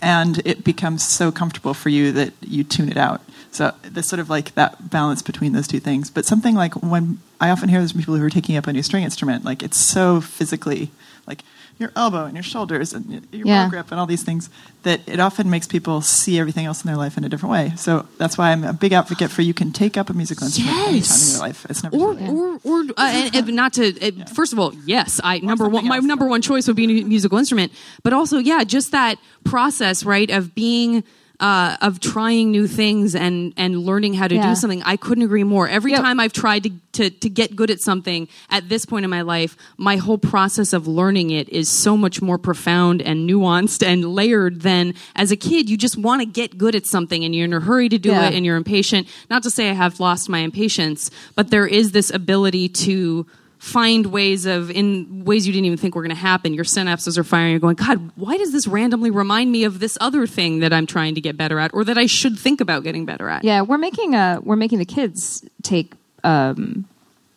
and it becomes so comfortable for you that you tune it out. So there's sort of like that balance between those two things. But something like when I often hear this from people who are taking up a new string instrument, like it's so physically like your elbow and your shoulders and your- your Yeah. bow grip and all these things that it often makes people see everything else in their life in a different way. So that's why I'm a big advocate for you can take up a musical instrument anytime in your life. It's never or too late. or or uh, and, and not to uh, first of all yes i number one my else. number one choice would be a musical instrument but also yeah just that process right of being uh, of trying new things and and learning how to Yeah. do something i couldn't agree more every Yep. time i've tried to, to to get good at something at this point in my life my whole process of learning it is so much more profound and nuanced and layered than as a kid you just want to get good at something and you're in a hurry to do Yeah. it and you're impatient. Not to say I have lost my impatience, but there is this ability to find ways of in ways you didn't even think were going to happen. Your synapses are firing. You're going, God, why does this randomly remind me of this other thing that I'm trying to get better at, or that I should think about getting better at? Yeah, we're making uh we're making the kids take um,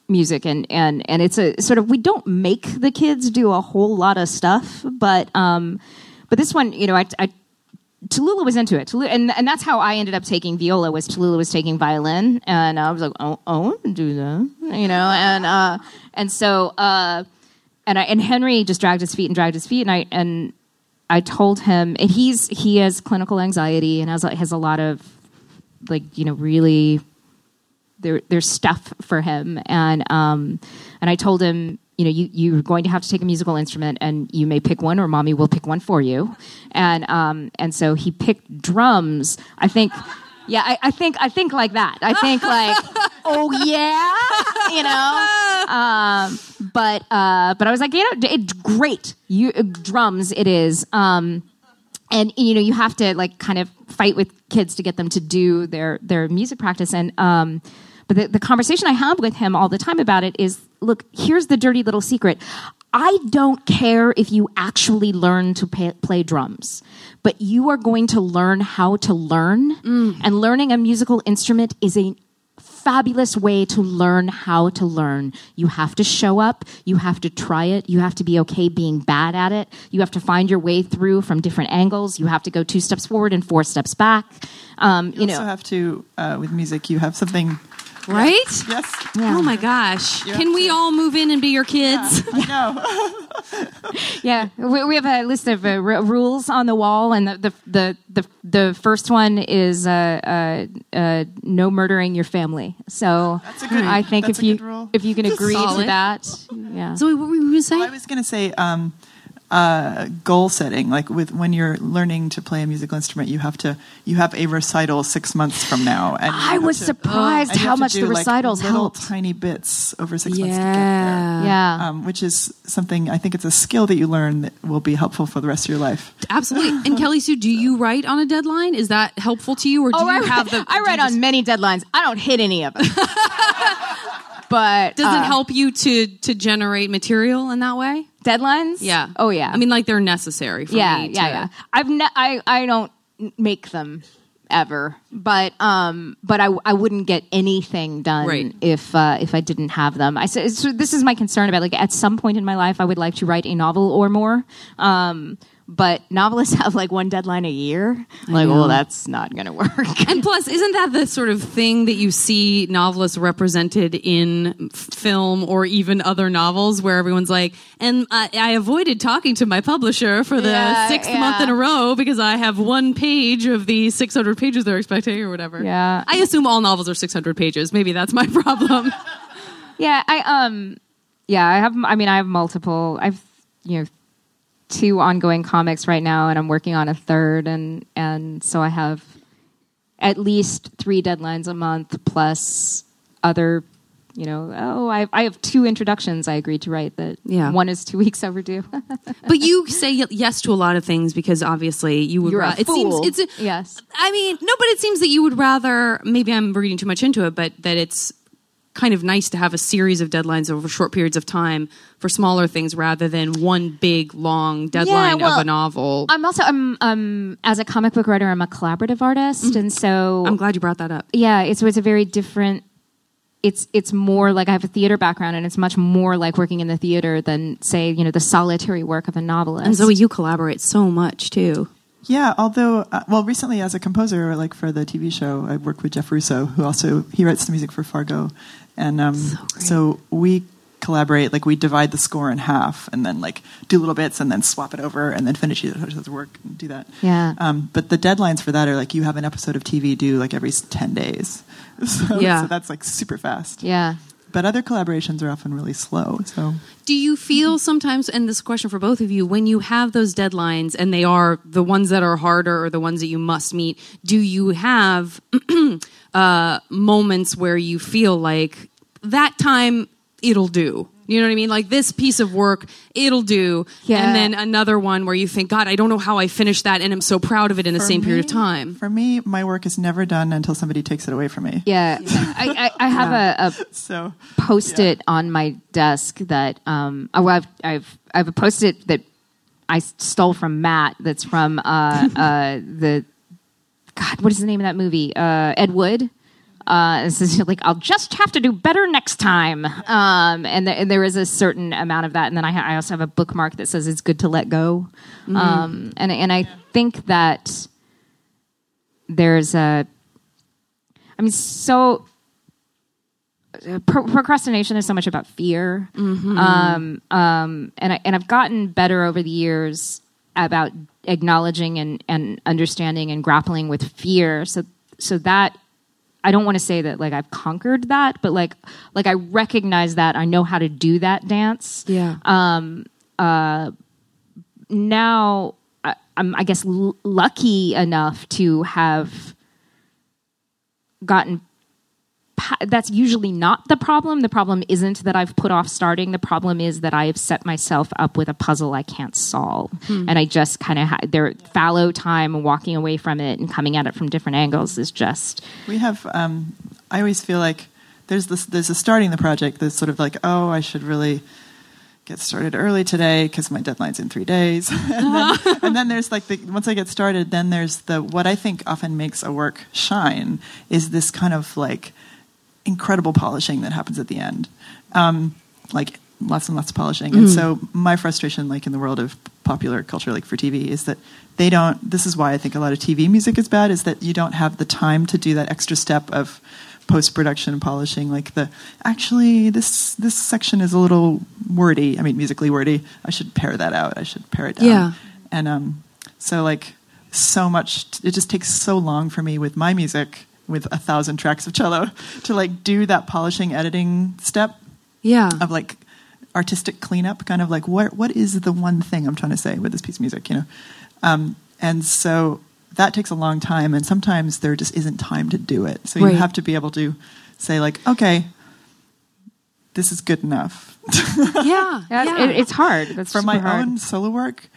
music and and and it's a sort of we don't make the kids do a whole lot of stuff, but um, but this one, you know, I. I Tallulah was into it, Tallulah, and and that's how I ended up taking viola. Was Tallulah was taking violin, and I was like, oh, to do that, you know, and uh, and so uh, and I and Henry just dragged his feet and dragged his feet, and I and I told him, and he's he has clinical anxiety and has has a lot of like you know really there there's stuff for him and um and I told him you know you you're going to have to take a musical instrument and you may pick one or mommy will pick one for you. And um and so he picked drums. I think yeah I, I think I think like that. I think like oh yeah you know? Um but uh but I was like you know it's great. You uh, drums it is. Um and you know you have to like kind of fight with kids to get them to do their their music practice. And um but the, the conversation i have with him all the time about it is look here's the dirty little secret. I don't care if you actually learn to pay, play drums but you are going to learn how to learn. And learning a musical instrument is a fabulous way to learn how to learn. You have to show up, you have to try it, you have to be okay being bad at it, you have to find your way through from different angles, you have to go two steps forward and four steps back. Um, you, You know, also have to, uh, with music, you have something. Right? Yes, Oh my gosh! You Can we all move in and be your kids? I know. yeah, we, we have a list of uh, r- rules on the wall, and the the the the, the first one is uh, uh, uh, no murdering your family. So That's a good- I think that's if you if you can agree to that, yeah. Zoe, what were you going to say? I was going to say um, uh, goal setting. Like with when you're learning to play a musical instrument, you have to you have a recital six months from now. And I was to- surprised and you how much the do, like, recitals little helped. tiny bits over six months to get there. yeah. yeah. Um, which is something I think it's a skill that you learn that will be helpful for the rest of your life. Absolutely. And Kelly Sue, do you write on a deadline? Is that helpful to you, or do Oh, you I, have the? I write you just- on many deadlines. I don't hit any of them. but Does uh, it help you to to generate material in that way? deadlines? Yeah. Oh yeah. I mean, like they're necessary. For yeah, me yeah, to- yeah. I've ne- I I don't make them ever, but um, but I I wouldn't get anything done Right. if uh, if I didn't have them. I said so this is my concern about like at some point in my life I would like to write a novel or more. Um, but novelists have like one deadline a year. Like, well, that's not going to work. And plus, isn't that the sort of thing that you see novelists represented in film or even other novels where everyone's like, and I, I avoided talking to my publisher for the Yeah, sixth yeah. month in a row because I have one page of the 600 pages they're expecting or whatever. Yeah. I assume all novels are 600 pages. Maybe that's my problem. Yeah, I um, yeah, I have. I mean, I have multiple. I've you know two ongoing comics right now, and I'm working on a third, and and so I have at least three deadlines a month plus other. You know, oh, I I have two introductions I agreed to write. That Yeah. one is two weeks overdue. but you say yes to a lot of things because obviously you would. You're a it fool. seems it's. A, yes. I mean, no, but it seems that you would rather. Maybe I'm reading too much into it, but that it's kind of nice to have a series of deadlines over short periods of time for smaller things rather than one big long deadline well, of a novel. I'm also I'm um as a comic book writer, I'm a collaborative artist, and so I'm glad you brought that up. yeah it's it's a very different it's it's more like i have a theater background and it's much more like working in the theater than say you know the solitary work of a novelist And Zoe, you collaborate so much too. Yeah, although, uh, well, recently as a composer, like for the TV show, I worked with Jeff Russo, who also he writes the music for Fargo, and um, so, we collaborate. Like we divide the score in half, and then like do little bits, and then swap it over, and then finish each other's work and do that. Yeah. Um, but the deadlines for that are like you have an episode of TV due like every ten days. So, Yeah. so that's like super fast. Yeah. But other collaborations are often really slow. So Do you feel sometimes, and this question for both of you, when you have those deadlines and they are the ones that are harder or the ones that you must meet, do you have uh, moments where you feel like that time it'll do? You know what I mean? Like this piece of work, it'll do. Yeah. And then another one where you think, God, I don't know how I finished that and I'm so proud of it in the for same period of time. For me, my work is never done until somebody takes it away from me. Yeah. I, I, I have a, a So post it on my desk that um oh, I've I've I have a post it that I stole from Matt that's from uh uh the God what is the name of that movie? Uh Ed Wood? Uh it says like I'll just have to do better next time. Um and, th- and there is a certain amount of that. And then I, ha- I also have a bookmark that says it's good to let go. Um and and I think that there's a I mean so pro- procrastination is so much about fear, um, um, and I, and I've gotten better over the years about acknowledging and, and understanding and grappling with fear. So so that I don't want to say that like I've conquered that, but like like I recognize that I know how to do that dance Yeah. Um. Uh. Now I, I'm, I guess, l- lucky enough to have gotten. That's usually not the problem. The problem isn't that I've put off starting. The problem is that I have set myself up with a puzzle I can't solve, and I just kind of ha- there fallow time walking away from it and coming at it from different angles is just We have. Um, I always feel like there's this. There's a starting the project. That's sort of like, oh, I should really get started early today because my deadline's in three days. and, then, and then there's like the once I get started, then there's the what I think often makes a work shine is this kind of like incredible polishing that happens at the end. Um, like lots and lots of polishing. And so my frustration, like in the world of popular culture, like for TV, is that they don't. This is why I think a lot of TV music is bad. Is that you don't have the time to do that extra step of post production polishing. Like the actually this this section is a little wordy. I mean, musically wordy. I should pare that out. I should pare it down. Yeah. And um, so like so much. It just takes so long for me with my music with a thousand tracks of cello to like do that polishing editing step Yeah. of like artistic cleanup, kind of like what what is the one thing I'm trying to say with this piece of music, you know? Um, and so that takes a long time, and sometimes there just isn't time to do it. So Right. you have to be able to say like, okay, this is good enough. yeah. Yeah. it, it's hard. That's For my hard. own solo work,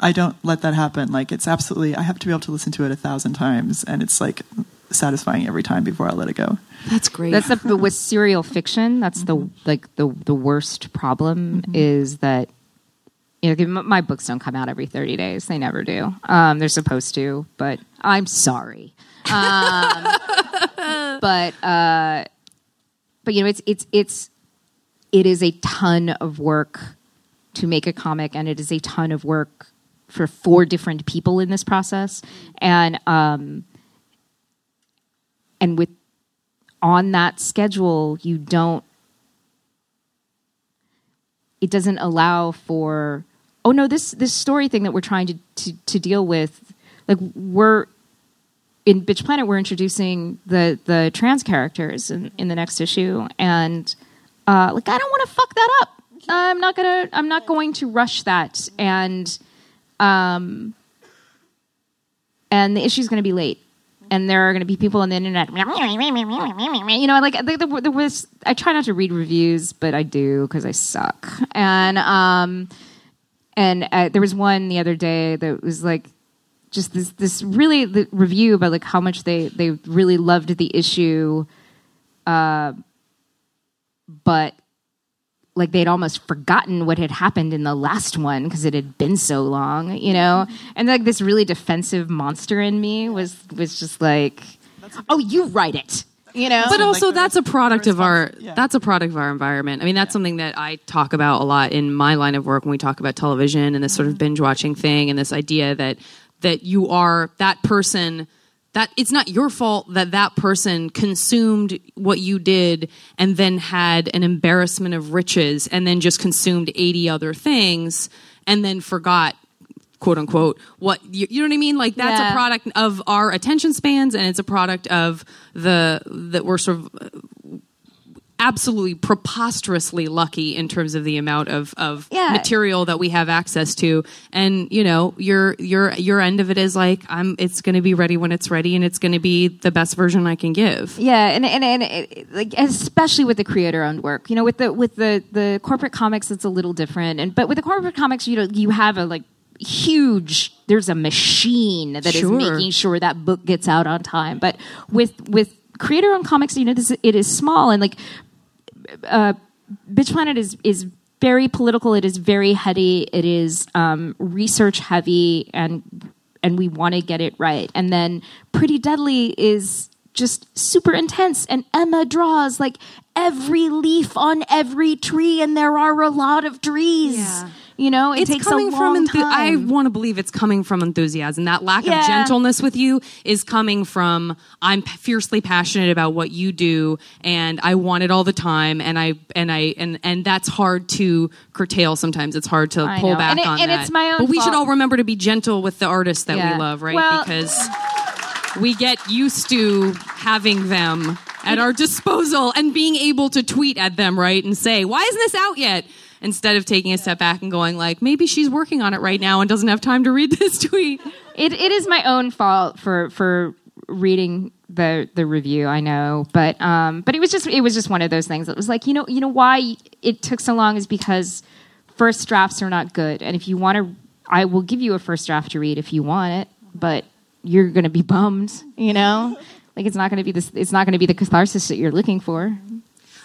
I don't let that happen. Like it's absolutely, I have to be able to listen to it a thousand times, and it's like satisfying every time before I let it go. That's great. That's the with serial fiction. That's the like the the worst problem is that you know my books don't come out every thirty days. They never do. Um, they're supposed to, but I'm sorry. Um, but uh, but you know it's it's it's it is a ton of work to make a comic, and it is a ton of work for four different people in this process, and um, and with on that schedule you don't it doesn't allow for oh no this this story thing that we're trying to to, to deal with like we're in bitch planet we're introducing the the trans characters in, in the next issue. And uh like i don't want to fuck that up. I'm not gonna i'm not going to rush that. And um and the issue's gonna be late and there are going to be people on the internet, you know, like there, there, was. I try not to read reviews, but I do because I suck. And um, and uh, there was one the other day that was like just this this really the review about like how much they they really loved the issue, uh, but like they'd almost forgotten what had happened in the last one because it had been so long, you know. Mm-hmm. And like this really defensive monster in me was was just like, "Oh, you write it," you know. but also the that's a product of our yeah. that's a product of our environment i mean that's something that i talk about a lot in my line of work when we talk about television and this sort of mm-hmm. binge watching thing and this idea that that you are that person that it's not your fault that that person consumed what you did and then had an embarrassment of riches and then just consumed 80 other things and then forgot quote unquote what you, you know what i mean like that's Yeah. a product of our attention spans and it's a product of the that we're sort of absolutely preposterously lucky in terms of the amount of, of Yeah. material that we have access to and you know your your your end of it is like i'm it's going to be ready when it's ready and it's going to be the best version i can give Yeah, and and, and it, like especially with the creator-owned work, you know, with the with the the corporate comics, it's a little different. And but with the corporate comics, you know, you have a like huge. There's a machine that is Sure. making sure that book gets out on time. But with with creator-owned comics, you know, this it is small and like uh, Bitch Planet is is very political. It is very heady. It is um, research heavy, and and we want to get it right. And then Pretty Deadly is just super intense. And Emma draws like every leaf on every tree, and there are a lot of trees. Yeah. You know, it it's takes coming a from long enthu- I want to believe it's coming from enthusiasm. That lack Yeah. of gentleness with you is coming from I'm fiercely passionate about what you do and I want it all the time and I and I and and that's hard to curtail sometimes. It's hard to I pull know. back And it- on and that. it's my own but we should all remember to be gentle with the artists that Yeah. we love, right? Well- because we get used to having them at our disposal and being able to tweet at them, right? And say, why isn't this out yet? Instead of taking a step back and going like, maybe she's working on it right now and doesn't have time to read this tweet. it, it is my own fault for for reading the the review i know but um but it was just it was just one of those things that was like you know you know why it took so long is because first drafts are not good and if you want to i will give you a first draft to read if you want it but you're gonna be bummed you know like it's not gonna be this it's not gonna be the catharsis that you're looking for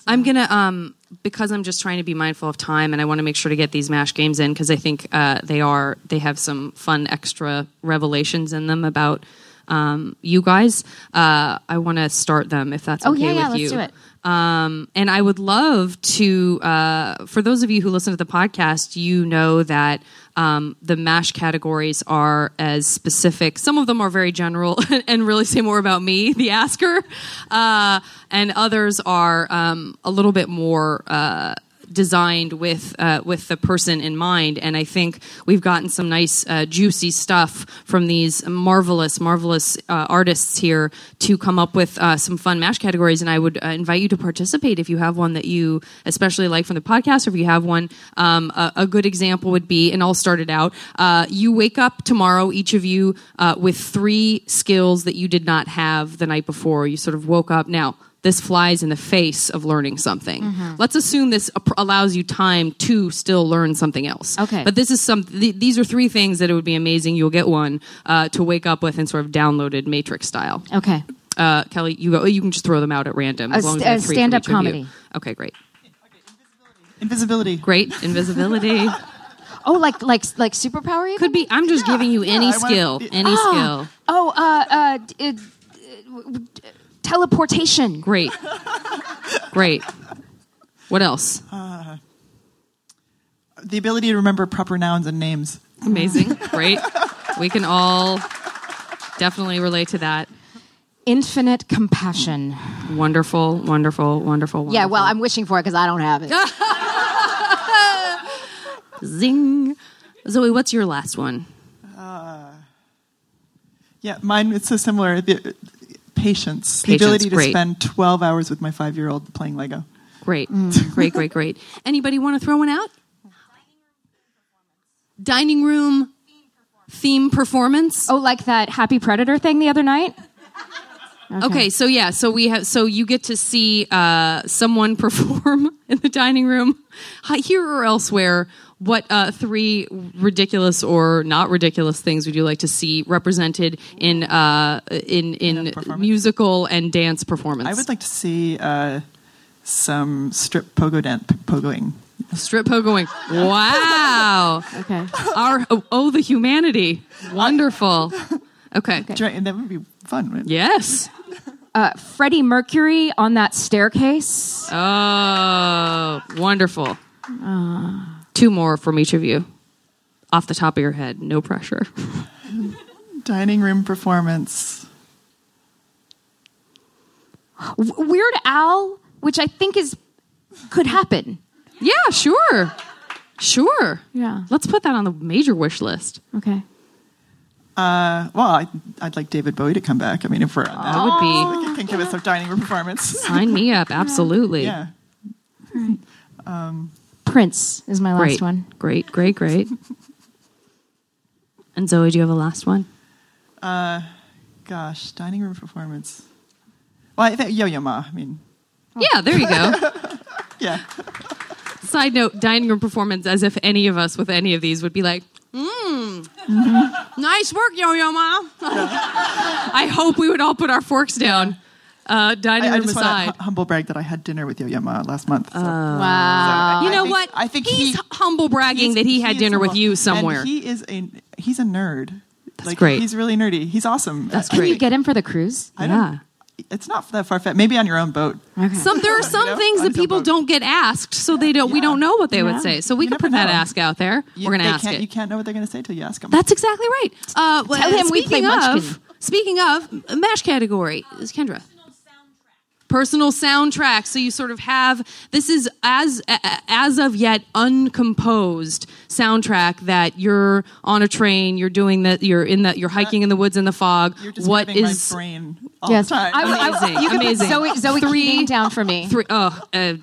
I'm gonna um because I'm just trying to be mindful of time and I want to make sure to get these mash games in because I think uh, they are they have some fun extra revelations in them about um, you guys. Uh, I want to start them if that's Oh, okay yeah, yeah, with let's you. do it. Um, and I would love to, uh, for those of you who listen to the podcast, you know that um, the MASH categories are as specific. Some of them are very general and really say more about me, the asker, uh, and others are um, a little bit more. Uh, designed with uh, with the person in mind. And I think we've gotten some nice uh, juicy stuff from these marvelous marvelous uh, artists here to come up with uh, some fun mash categories. And I would uh, invite you to participate if you have one that you especially like from the podcast or if you have one. Um, a, a good example would be and I'll start it out uh, you wake up tomorrow each of you with three skills that you did not have the night before. You sort of woke up. Now this flies in the face of learning something. Mm-hmm. Let's assume this allows you time to still learn something else. Okay. But this is some. Th- these are three things that it would be amazing. You'll get one uh, to wake up with and sort of downloaded Matrix style. okay Uh, Kelly, you go. You can just throw them out at random. as A long as st- we a stand-up each of you. comedy. Okay, great, Invisibility. great. Invisibility oh like like like superpower even? could be. I'm just giving you any I want- skill. Any skill. Oh, uh, uh, d- uh, d- uh, teleportation. Great. Great. What else? Uh, the ability to remember proper nouns and names. Amazing. Great. We can all definitely relate to that. Infinite compassion. Wonderful, wonderful, wonderful. Yeah, well. I'm wishing for it because I don't have it. zing. Zoe, what's your last one? Uh, yeah, mine it's so similar. The, patience. The Patience, ability to great. spend 12 hours with my five year old playing Lego. Great, great, great, great. Anybody want to throw one out? Dining room theme performance. Oh, like that Happy Predator thing the other night? Okay, so yeah, so we have, so you get to see uh, someone perform in the dining room, here or elsewhere. What uh, three ridiculous or not ridiculous things would you like to see represented in uh, in in a musical and dance performance? I would like to see uh, some strip pogo dance pogoing. strip pogoing. Wow. Okay. Our oh, oh, the humanity. Wonderful. Okay. Right, And that would be fun, right? Yes. Uh, Freddie Mercury on that staircase. Oh, wonderful. Two more from each of you. Off the top of your head, no pressure. Dining room performance. Weird Al, which I think is could happen. Yeah, sure. Sure. Yeah. Let's put that on the major wish list. Okay. Uh, well, I, I'd like David Bowie to come back. I mean, if we're on that, That would be we can give us a dining room performance. sign me up. Absolutely. yeah. Prince is my last Great. one. Great, great, great. and Zoe, do you have a last one? Uh, gosh, dining room performance. Well, I think Yo-Yo Ma. I mean, Yeah, there you go. yeah. Side note, dining room performance, as if any of us with any of these would be like, mmm, nice work, Yo Yo Ma. I hope we would all put our forks down. Uh, dining I, I room just want aside. to humble brag that I had dinner with Yo-Yo last month. So. Wow. you I know think- what? I think he's he- humble bragging that he had is dinner with you somewhere. And he is a he's a nerd. That's great. He's really nerdy. He's awesome. That's great. Can you get him for the cruise? I yeah. don't, it's not that far fetched. Maybe on your own boat. Some there are some know, things that people boat. don't get asked, so they don't. We don't know what they Yeah. would say. So we You can put that know. ask out there. You, We're going to ask can't, it. You can't know what they're going to say till you ask them. That's exactly right. Uh, well, Tell him we speaking play of, Munchkin. Speaking of, mash category is Kendra. Personal soundtrack. So you sort of have this is as a- a- as of yet uncomposed soundtrack that you're on a train, you're doing that, you're in that, you're hiking in the woods in the fog. You're what describing my brain all Yes. the time. I, I, Amazing, you can put amazing. Zoe, Zoe Three- Keating down for me. three? Oh, uh,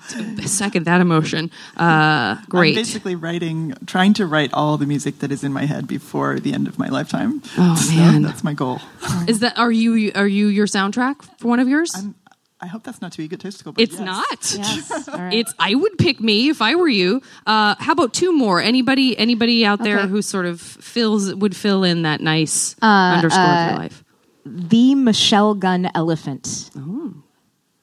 second that emotion. Uh, I'm great. basically writing, trying to write all the music that is in my head before the end of my lifetime. Oh, So man. that's my goal. Is that are you are you your soundtrack for one of yours? I'm, I hope that's not too egotistical. But it's yes. not. Yes. All right. It's I would pick me if I were you. Uh, how about two more? Anybody anybody out there who sort of fills would fill in that nice Uh, underscore of your life? the Michelle Gun Elephant.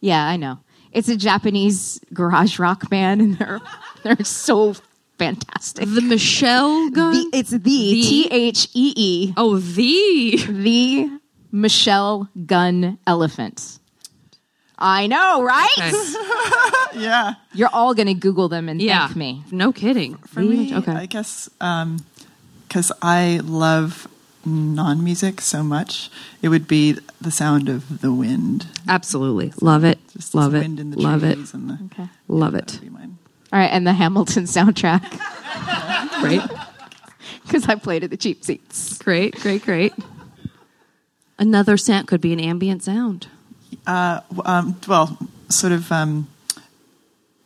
Yeah, I know. It's a Japanese garage rock band, and they're they're so fantastic. The Michelle gun. The, it's the T H E E oh, the the Michelle Gun Elephant. I know, right? Okay. Yeah. You're all gonna Google them and yeah. thank me. No kidding. For me, okay. I guess um, because I love non-music so much, it would be the sound of the wind. Absolutely love it. Just love it. wind in the Love it. and the, Okay. Love That it. All right, and the Hamilton soundtrack Great. because I played at the cheap seats. Great. Great. Great. Another sound could be an ambient sound. Uh, um, well, sort of um,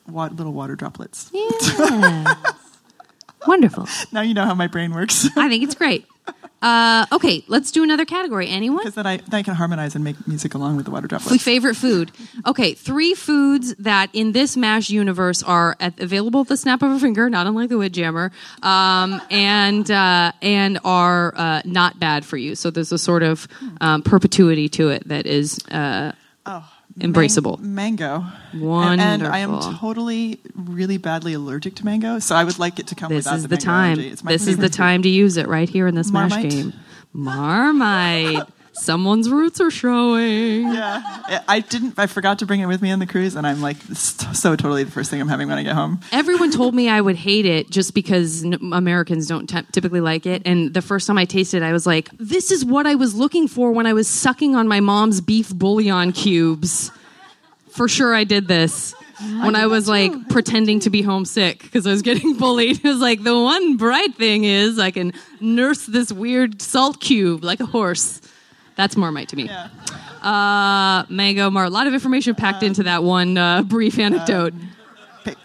little water droplets. Yeah. Wonderful. Now you know how my brain works. I think it's great. Uh, okay, let's do another category. Anyone? Because then I, then I can harmonize and make music along with the water droplets. favorite food. Okay, three foods that in this MASH universe are at, available at the snap of a finger, not unlike the Windjammer, um, and uh, and are uh, not bad for you. So there's a sort of um, perpetuity to it that is uh, embraceable. Man- mango. And, and I am totally, really badly allergic to mango, so I would like it to come This without is the, the mango time. allergy. It's my This is the favorite food. time to use it right here in this MASH game. Marmite. Someone's roots are showing. Yeah, I- I didn't. I forgot to bring it with me on the cruise, and I'm like, so totally the first thing I'm having when I get home. Everyone told me I would hate it just because n- Americans don't t- typically like it. And the first time I tasted it, I was like, this is what I was looking for when I was sucking on my mom's beef bouillon cubes. For sure, I did this. When I was like pretending to be homesick because I was getting bullied. It was like, the one bright thing is I can nurse this weird salt cube like a horse. That's Marmite to me. Yeah. Uh, mango, Mar. A lot of information packed into that one uh, brief anecdote. Pick.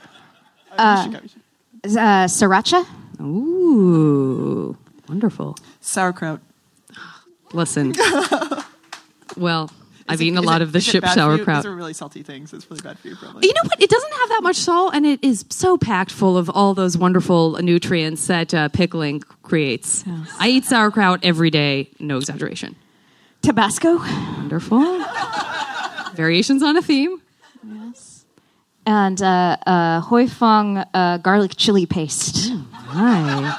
Uh, you should go, you should- Uh, sriracha. Ooh, wonderful. Sauerkraut. Listen. well, I've it- eaten a lot it- of the ship bad for you? sauerkraut. These are really salty things. It's really bad for you, probably. You know what? It doesn't have that much salt, and it is so packed full of all those wonderful nutrients that uh, pickling creates. I eat sauerkraut every day, no exaggeration. Tabasco. Wonderful. Variations on a theme. Yes. And uh, uh, Huy Fong uh, garlic chili paste. Hi.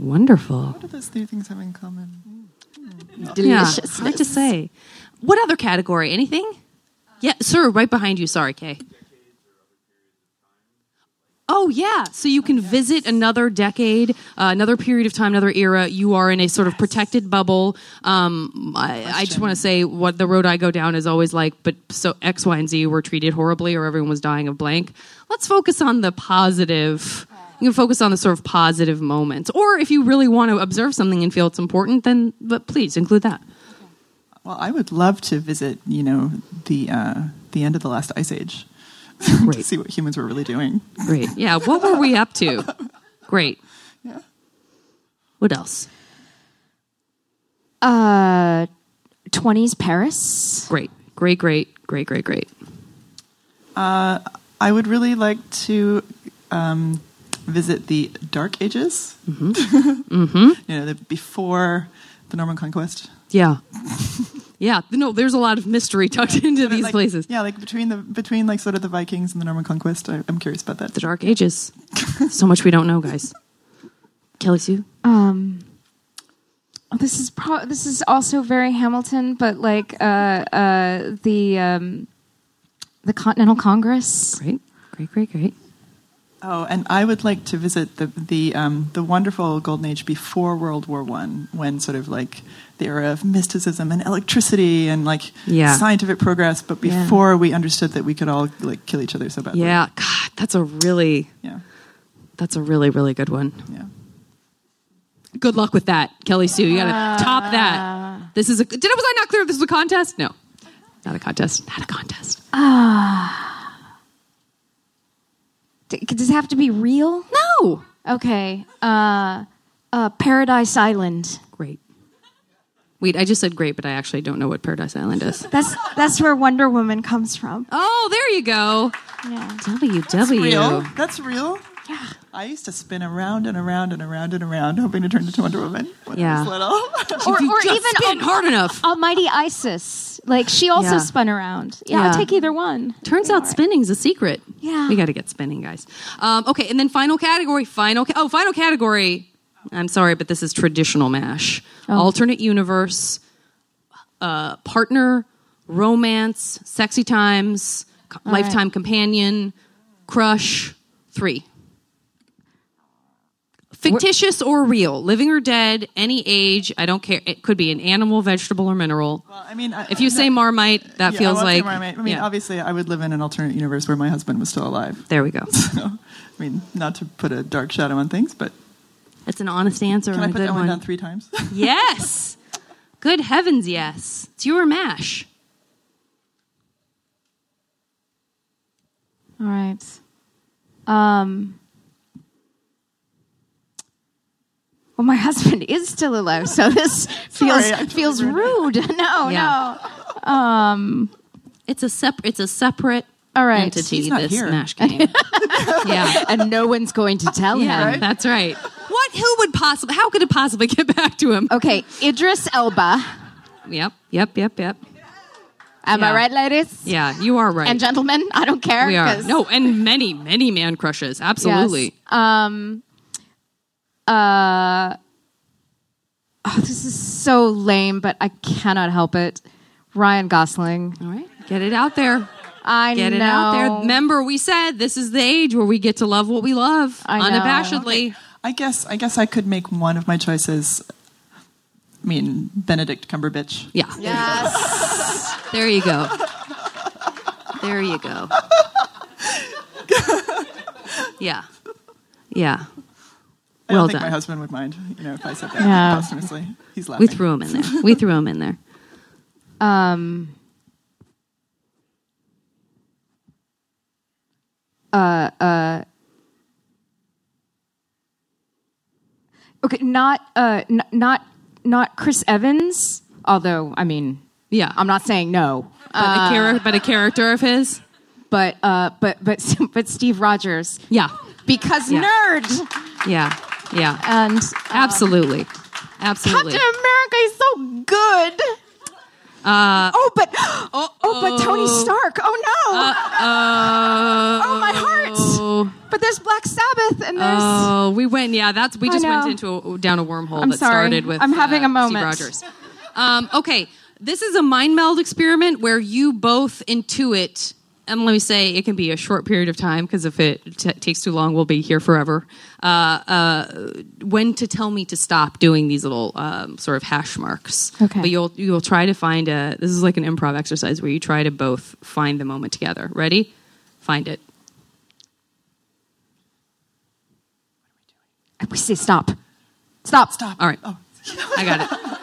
Wonderful. What do those three things have in common? Delicious. Yeah, hard to say. What other category? Anything? Yeah, sir, right behind you. Sorry, Kay. Oh yeah, so you can visit another decade, uh, another period of time, another era. You are in a sort of protected bubble. Um, I, I just want to say what the road I go down is always like, but so X, Y, and Z were treated horribly, or everyone was dying of blank. Let's focus on the positive. You can focus on the sort of positive moments, or if you really want to observe something and feel it's important, then but please include that. Well, I would love to visit, you know, the uh, the end of the last ice age to Great. see what humans were really doing. Great. Yeah. What were we up to? Great. Yeah. What else? Uh, 20s Paris. Great. Great. Great. Great. Great. Great. Uh, I would really like to um, visit the Dark Ages. Mm-hmm. Mm-hmm. you know, the, before the Norman Conquest. Yeah. Yeah. No, there's a lot of mystery tucked into these Like- places. Yeah, like between the between like sort of the Vikings and the Norman Conquest. I, I'm curious about that. The Dark Ages. so much we don't know, guys. Kelly Sue? Um, this is pro- this is also very Hamilton, but like uh, uh, the um, the Continental Congress. Great. Great, great, great. Oh, and I would like to visit the the um, the wonderful golden age before World War One, when sort of like the era of mysticism and electricity and like Yeah. scientific progress, but Yeah. before we understood that we could all like kill each other so badly. Yeah. God, that's a really, yeah, that's a really, really good one. yeah. Good luck with that, Kelly Sue. You gotta top that. This is a. Did it was I not clear? If this was a contest? No, not a contest. Not a contest. D- does it have to be real? No. Okay. Uh, uh, Paradise Island. Great. Wait, I just said great, but I actually don't know what Paradise Island is. That's that's where Wonder Woman comes from. Oh, there you go. Yeah. WW. Real? That's real. Yeah. I used to spin around and around and around and around, hoping to turn into Wonder Woman when Yeah. I was little. Or, If you or just even spin Al- hard enough. Almighty Isis. Like she also Yeah. spun around. Yeah, Yeah. I'll take either one. Turns out spinning's a secret. Yeah. We got to get spinning, guys. Um, okay, and then final category. Final. Ca- oh, final category. I'm sorry, but this is traditional mash. Oh. Alternate universe, uh, partner, romance, sexy times, co- lifetime companion, crush. Three. Fictitious or real, living or dead, any age. I don't care. It could be an animal, vegetable, or mineral. Well, I mean, I, If you say Marmite, that Yeah, feels I won't like. Marmite. I mean, yeah. obviously, I would live in an alternate universe where my husband was still alive. There we go. So, I mean, not to put a dark shadow on things, but That's an honest answer can and I a put good that one one. down three times? Yes. Good heavens, yes. It's your mash. All right. Um. Well, my husband is still alive, so this feels Sorry, I feels rude. No, Yeah. no. Um. It's a separate. It's a separate All right. entity. He's not this here. mash game. yeah. and no one's going to tell Yeah, him. that's right. What? Who would possibly? How could it possibly get back to him? Okay, Idris Elba. Yep, yep, yep, yep. Am Yeah. I right, ladies Yeah, you are right. and gentlemen? I don't care. we are. no, and many, many man crushes. Absolutely. Yes. Um. Uh. oh, this is so lame, but I cannot help it. Ryan Gosling. All right, get it out there. I Get know. it out there. Remember, we said this is the age where we get to love what we love I know. unabashedly. I guess I guess I could make one of my choices. I mean, Benedict Cumberbatch. Yeah. Yes. There you go. There you go. Yeah. Yeah. I don't think done. my husband would mind, you know, if I said that Yeah. posthumously. He's laughing. We threw him in there. We threw him in there. um. Uh. Uh. Okay, not uh, n- not not Chris Evans. Although, I mean, Yeah. I'm not saying no. but, a char- but a character of his? but uh, but but but Steve Rogers Yeah. because Yeah. nerd Yeah. Yeah. and Absolutely. Absolutely. Captain America is so good. Uh, Oh, but oh, but Tony Stark. Oh no! uh, oh my heart! But there's Black Sabbath and there's Oh, we went. Yeah, that's we just went into a, down a wormhole I'm that sorry. started with. I'm having uh, a moment. Steve Rogers. Um, okay, this is a mind meld experiment where you both intuit and let me say it can be a short period of time because if it t- takes too long, we'll be here forever. Uh, uh, when to tell me to stop doing these little um, sort of hash marks. Okay. But you'll you'll try to find a. This is like an improv exercise where you try to both find the moment together. Ready? Find it. We say stop. Stop. Stop. All right. Oh. I got it.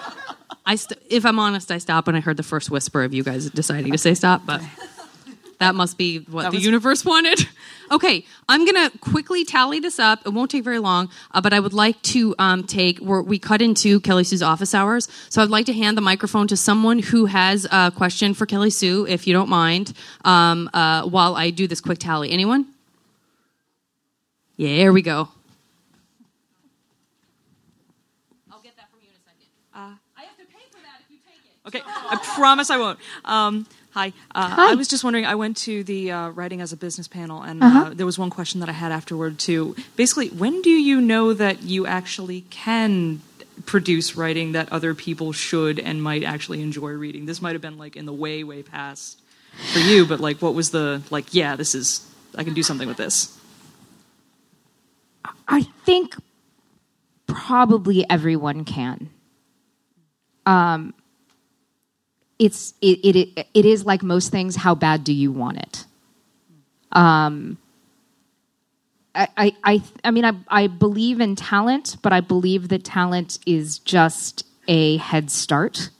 I st- if I'm honest, I stopped when I heard the first whisper of you guys deciding to say stop, but that must be what That the was- universe wanted. Okay, I'm gonna quickly tally this up. It won't take very long, uh, but I would like to um, take. We're, we cut into Kelly Sue's office hours, so I'd like to hand the microphone to someone who has a question for Kelly Sue, if you don't mind, um, uh, while I do this quick tally. Anyone? Yeah, here we go. I'll get that from you in a second. I have to pay for that if you take it. Okay, I promise I won't. Um, hi. Uh, Hi. I was just wondering. I went to the uh, writing as a business panel, and uh there was one question that I had afterward too. Basically, when do you know that you actually can produce writing that other people should and might actually enjoy reading? This might have been like in the way, way past for you, but like, what was the like? Yeah, this is. I can do something with this. I think probably everyone can. Um, it's it, it it is like most things. How bad do you want it? Um, I I I, I mean I I believe in talent, but I believe that talent is just a head start.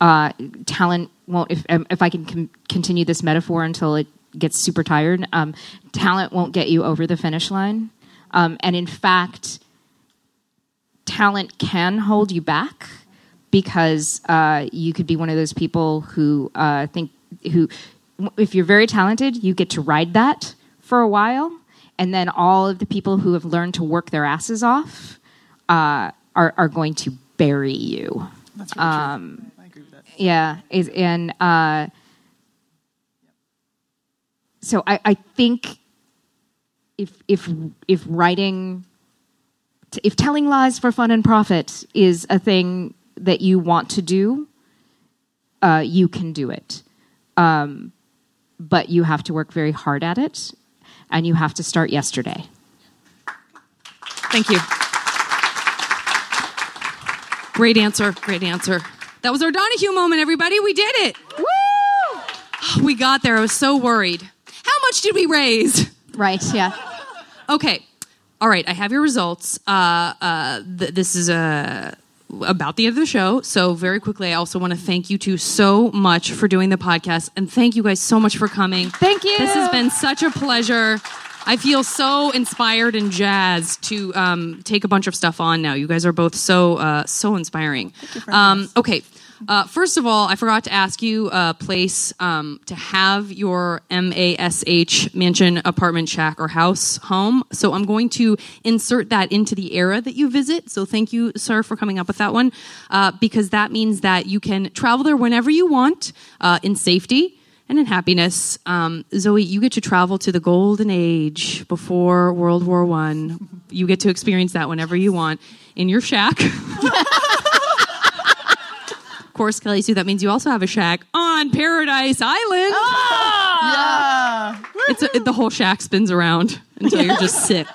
Uh, talent won't if um, if I can com- continue this metaphor until it gets super tired. Um, talent won't get you over the finish line, um, and in fact, talent can hold you back because uh, you could be one of those people who uh, think who if you're very talented, you get to ride that for a while, and then all of the people who have learned to work their asses off uh, are are going to bury you. That's really Um, true. I agree with that. Yeah, is and uh, so I, I think if if if writing, if telling lies for fun and profit is a thing that you want to do, uh, you can do it, um, but you have to work very hard at it, and you have to start yesterday. Thank you. Great answer. Great answer. That was our Donahue moment, everybody. We did it. Woo! We got there. I was so worried. How much did we raise? Right? Yeah. Okay. All right. I have your results. Uh, uh, th- this is uh, about the end of the show. So, very quickly, I also want to thank you two so much for doing the podcast. And thank you guys so much for coming. Thank you. This has been such a pleasure. I feel so inspired and jazzed to um, take a bunch of stuff on now. You guys are both so uh, so inspiring. Um, okay, uh, first of all, I forgot to ask you a place um, to have your MASH mansion, apartment, shack, or house home. So I'm going to insert that into the era that you visit. So thank you, sir, for coming up with that one, uh, because that means that you can travel there whenever you want uh, in safety and in happiness. Um, Zoe, you get to travel to the golden age before World War One. You get to experience that whenever you want in your shack. of course, Kelly Sue, that means you also have a shack on Paradise Island. Yeah. It's a, the whole shack spins around until you're just sick.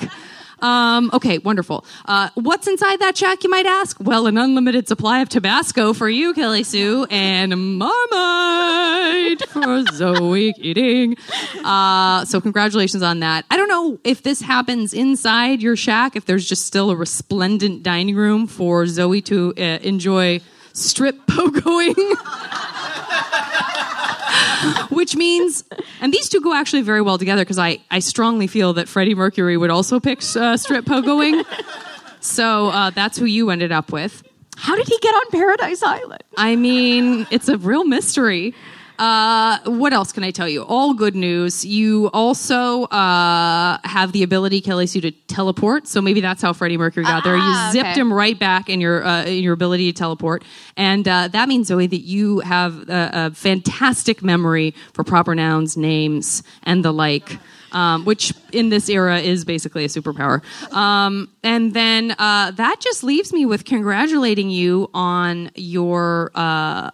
Um, okay, wonderful. Uh, what's inside that shack, you might ask? Well, an unlimited supply of Tabasco for you, Kelly Sue, and Marmite for Zoe Keating. Uh, so, congratulations on that. I don't know if this happens inside your shack, if there's just still a resplendent dining room for Zoe to uh, enjoy strip pogoing. which means, and these two go actually very well together because I, I strongly feel that Freddie Mercury would also pick uh, strip pogoing. So uh, that's who you ended up with. How did he get on Paradise Island? I mean, it's a real mystery. Uh, what else can I tell you? All good news. You also uh, have the ability, Kelly Sue, to teleport. So maybe that's how Freddie Mercury got there. You Ah, zipped okay. him right back in your uh, in your ability to teleport, and uh, that means Zoe that you have a, a fantastic memory for proper nouns, names, and the like. Um, which in this era is basically a superpower. Um, and then uh, that just leaves me with congratulating you on your uh,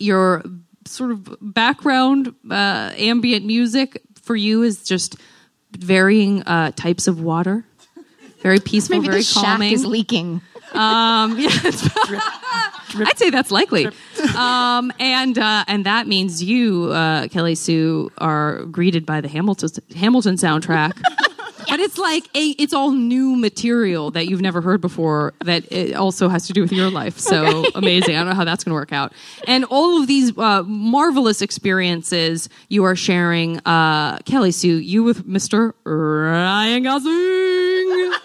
your sort of background uh, ambient music for you is just varying uh, types of water. Very peaceful, Maybe very the calming. is leaking. Um, yeah, I'd say that's likely. Um, and uh, and that means you, uh, Kelly Sue, are greeted by the Hamilton Hamilton soundtrack. But it's like a, it's all new material that you've never heard before. That it also has to do with your life. So amazing! I don't know how that's going to work out. And all of these uh, marvelous experiences you are sharing, uh, Kelly Sue, you with Mr. Ryan Gosling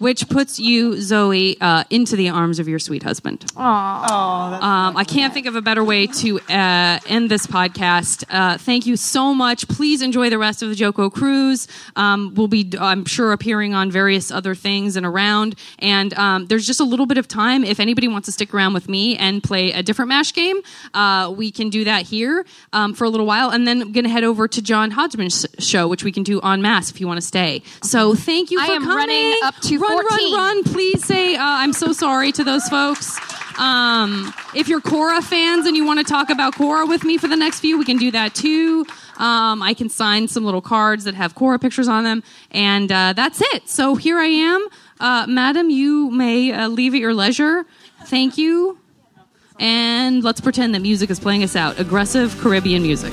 which puts you, Zoe, uh, into the arms of your sweet husband. Oh, that's Um, I can't think of a better way to uh, end this podcast. Uh, thank you so much. Please enjoy the rest of the JoCo cruise. Um, we'll be, I'm sure, appearing on various other things and around. And um, there's just a little bit of time. If anybody wants to stick around with me and play a different MASH game, uh, we can do that here um, for a little while. And then I'm going to head over to John Hodgman's show, which we can do on mass if you want to stay. So thank you I for am coming. running up to run, 14. run, run. Please say, uh, I'm so sorry to those folks. Um, if you're Korra fans and you want to talk about Korra with me for the next few, we can do that too. Um, I can sign some little cards that have Korra pictures on them, and uh, that's it. So here I am, uh, madam. You may uh, leave at your leisure. Thank you, and let's pretend that music is playing us out. Aggressive Caribbean music.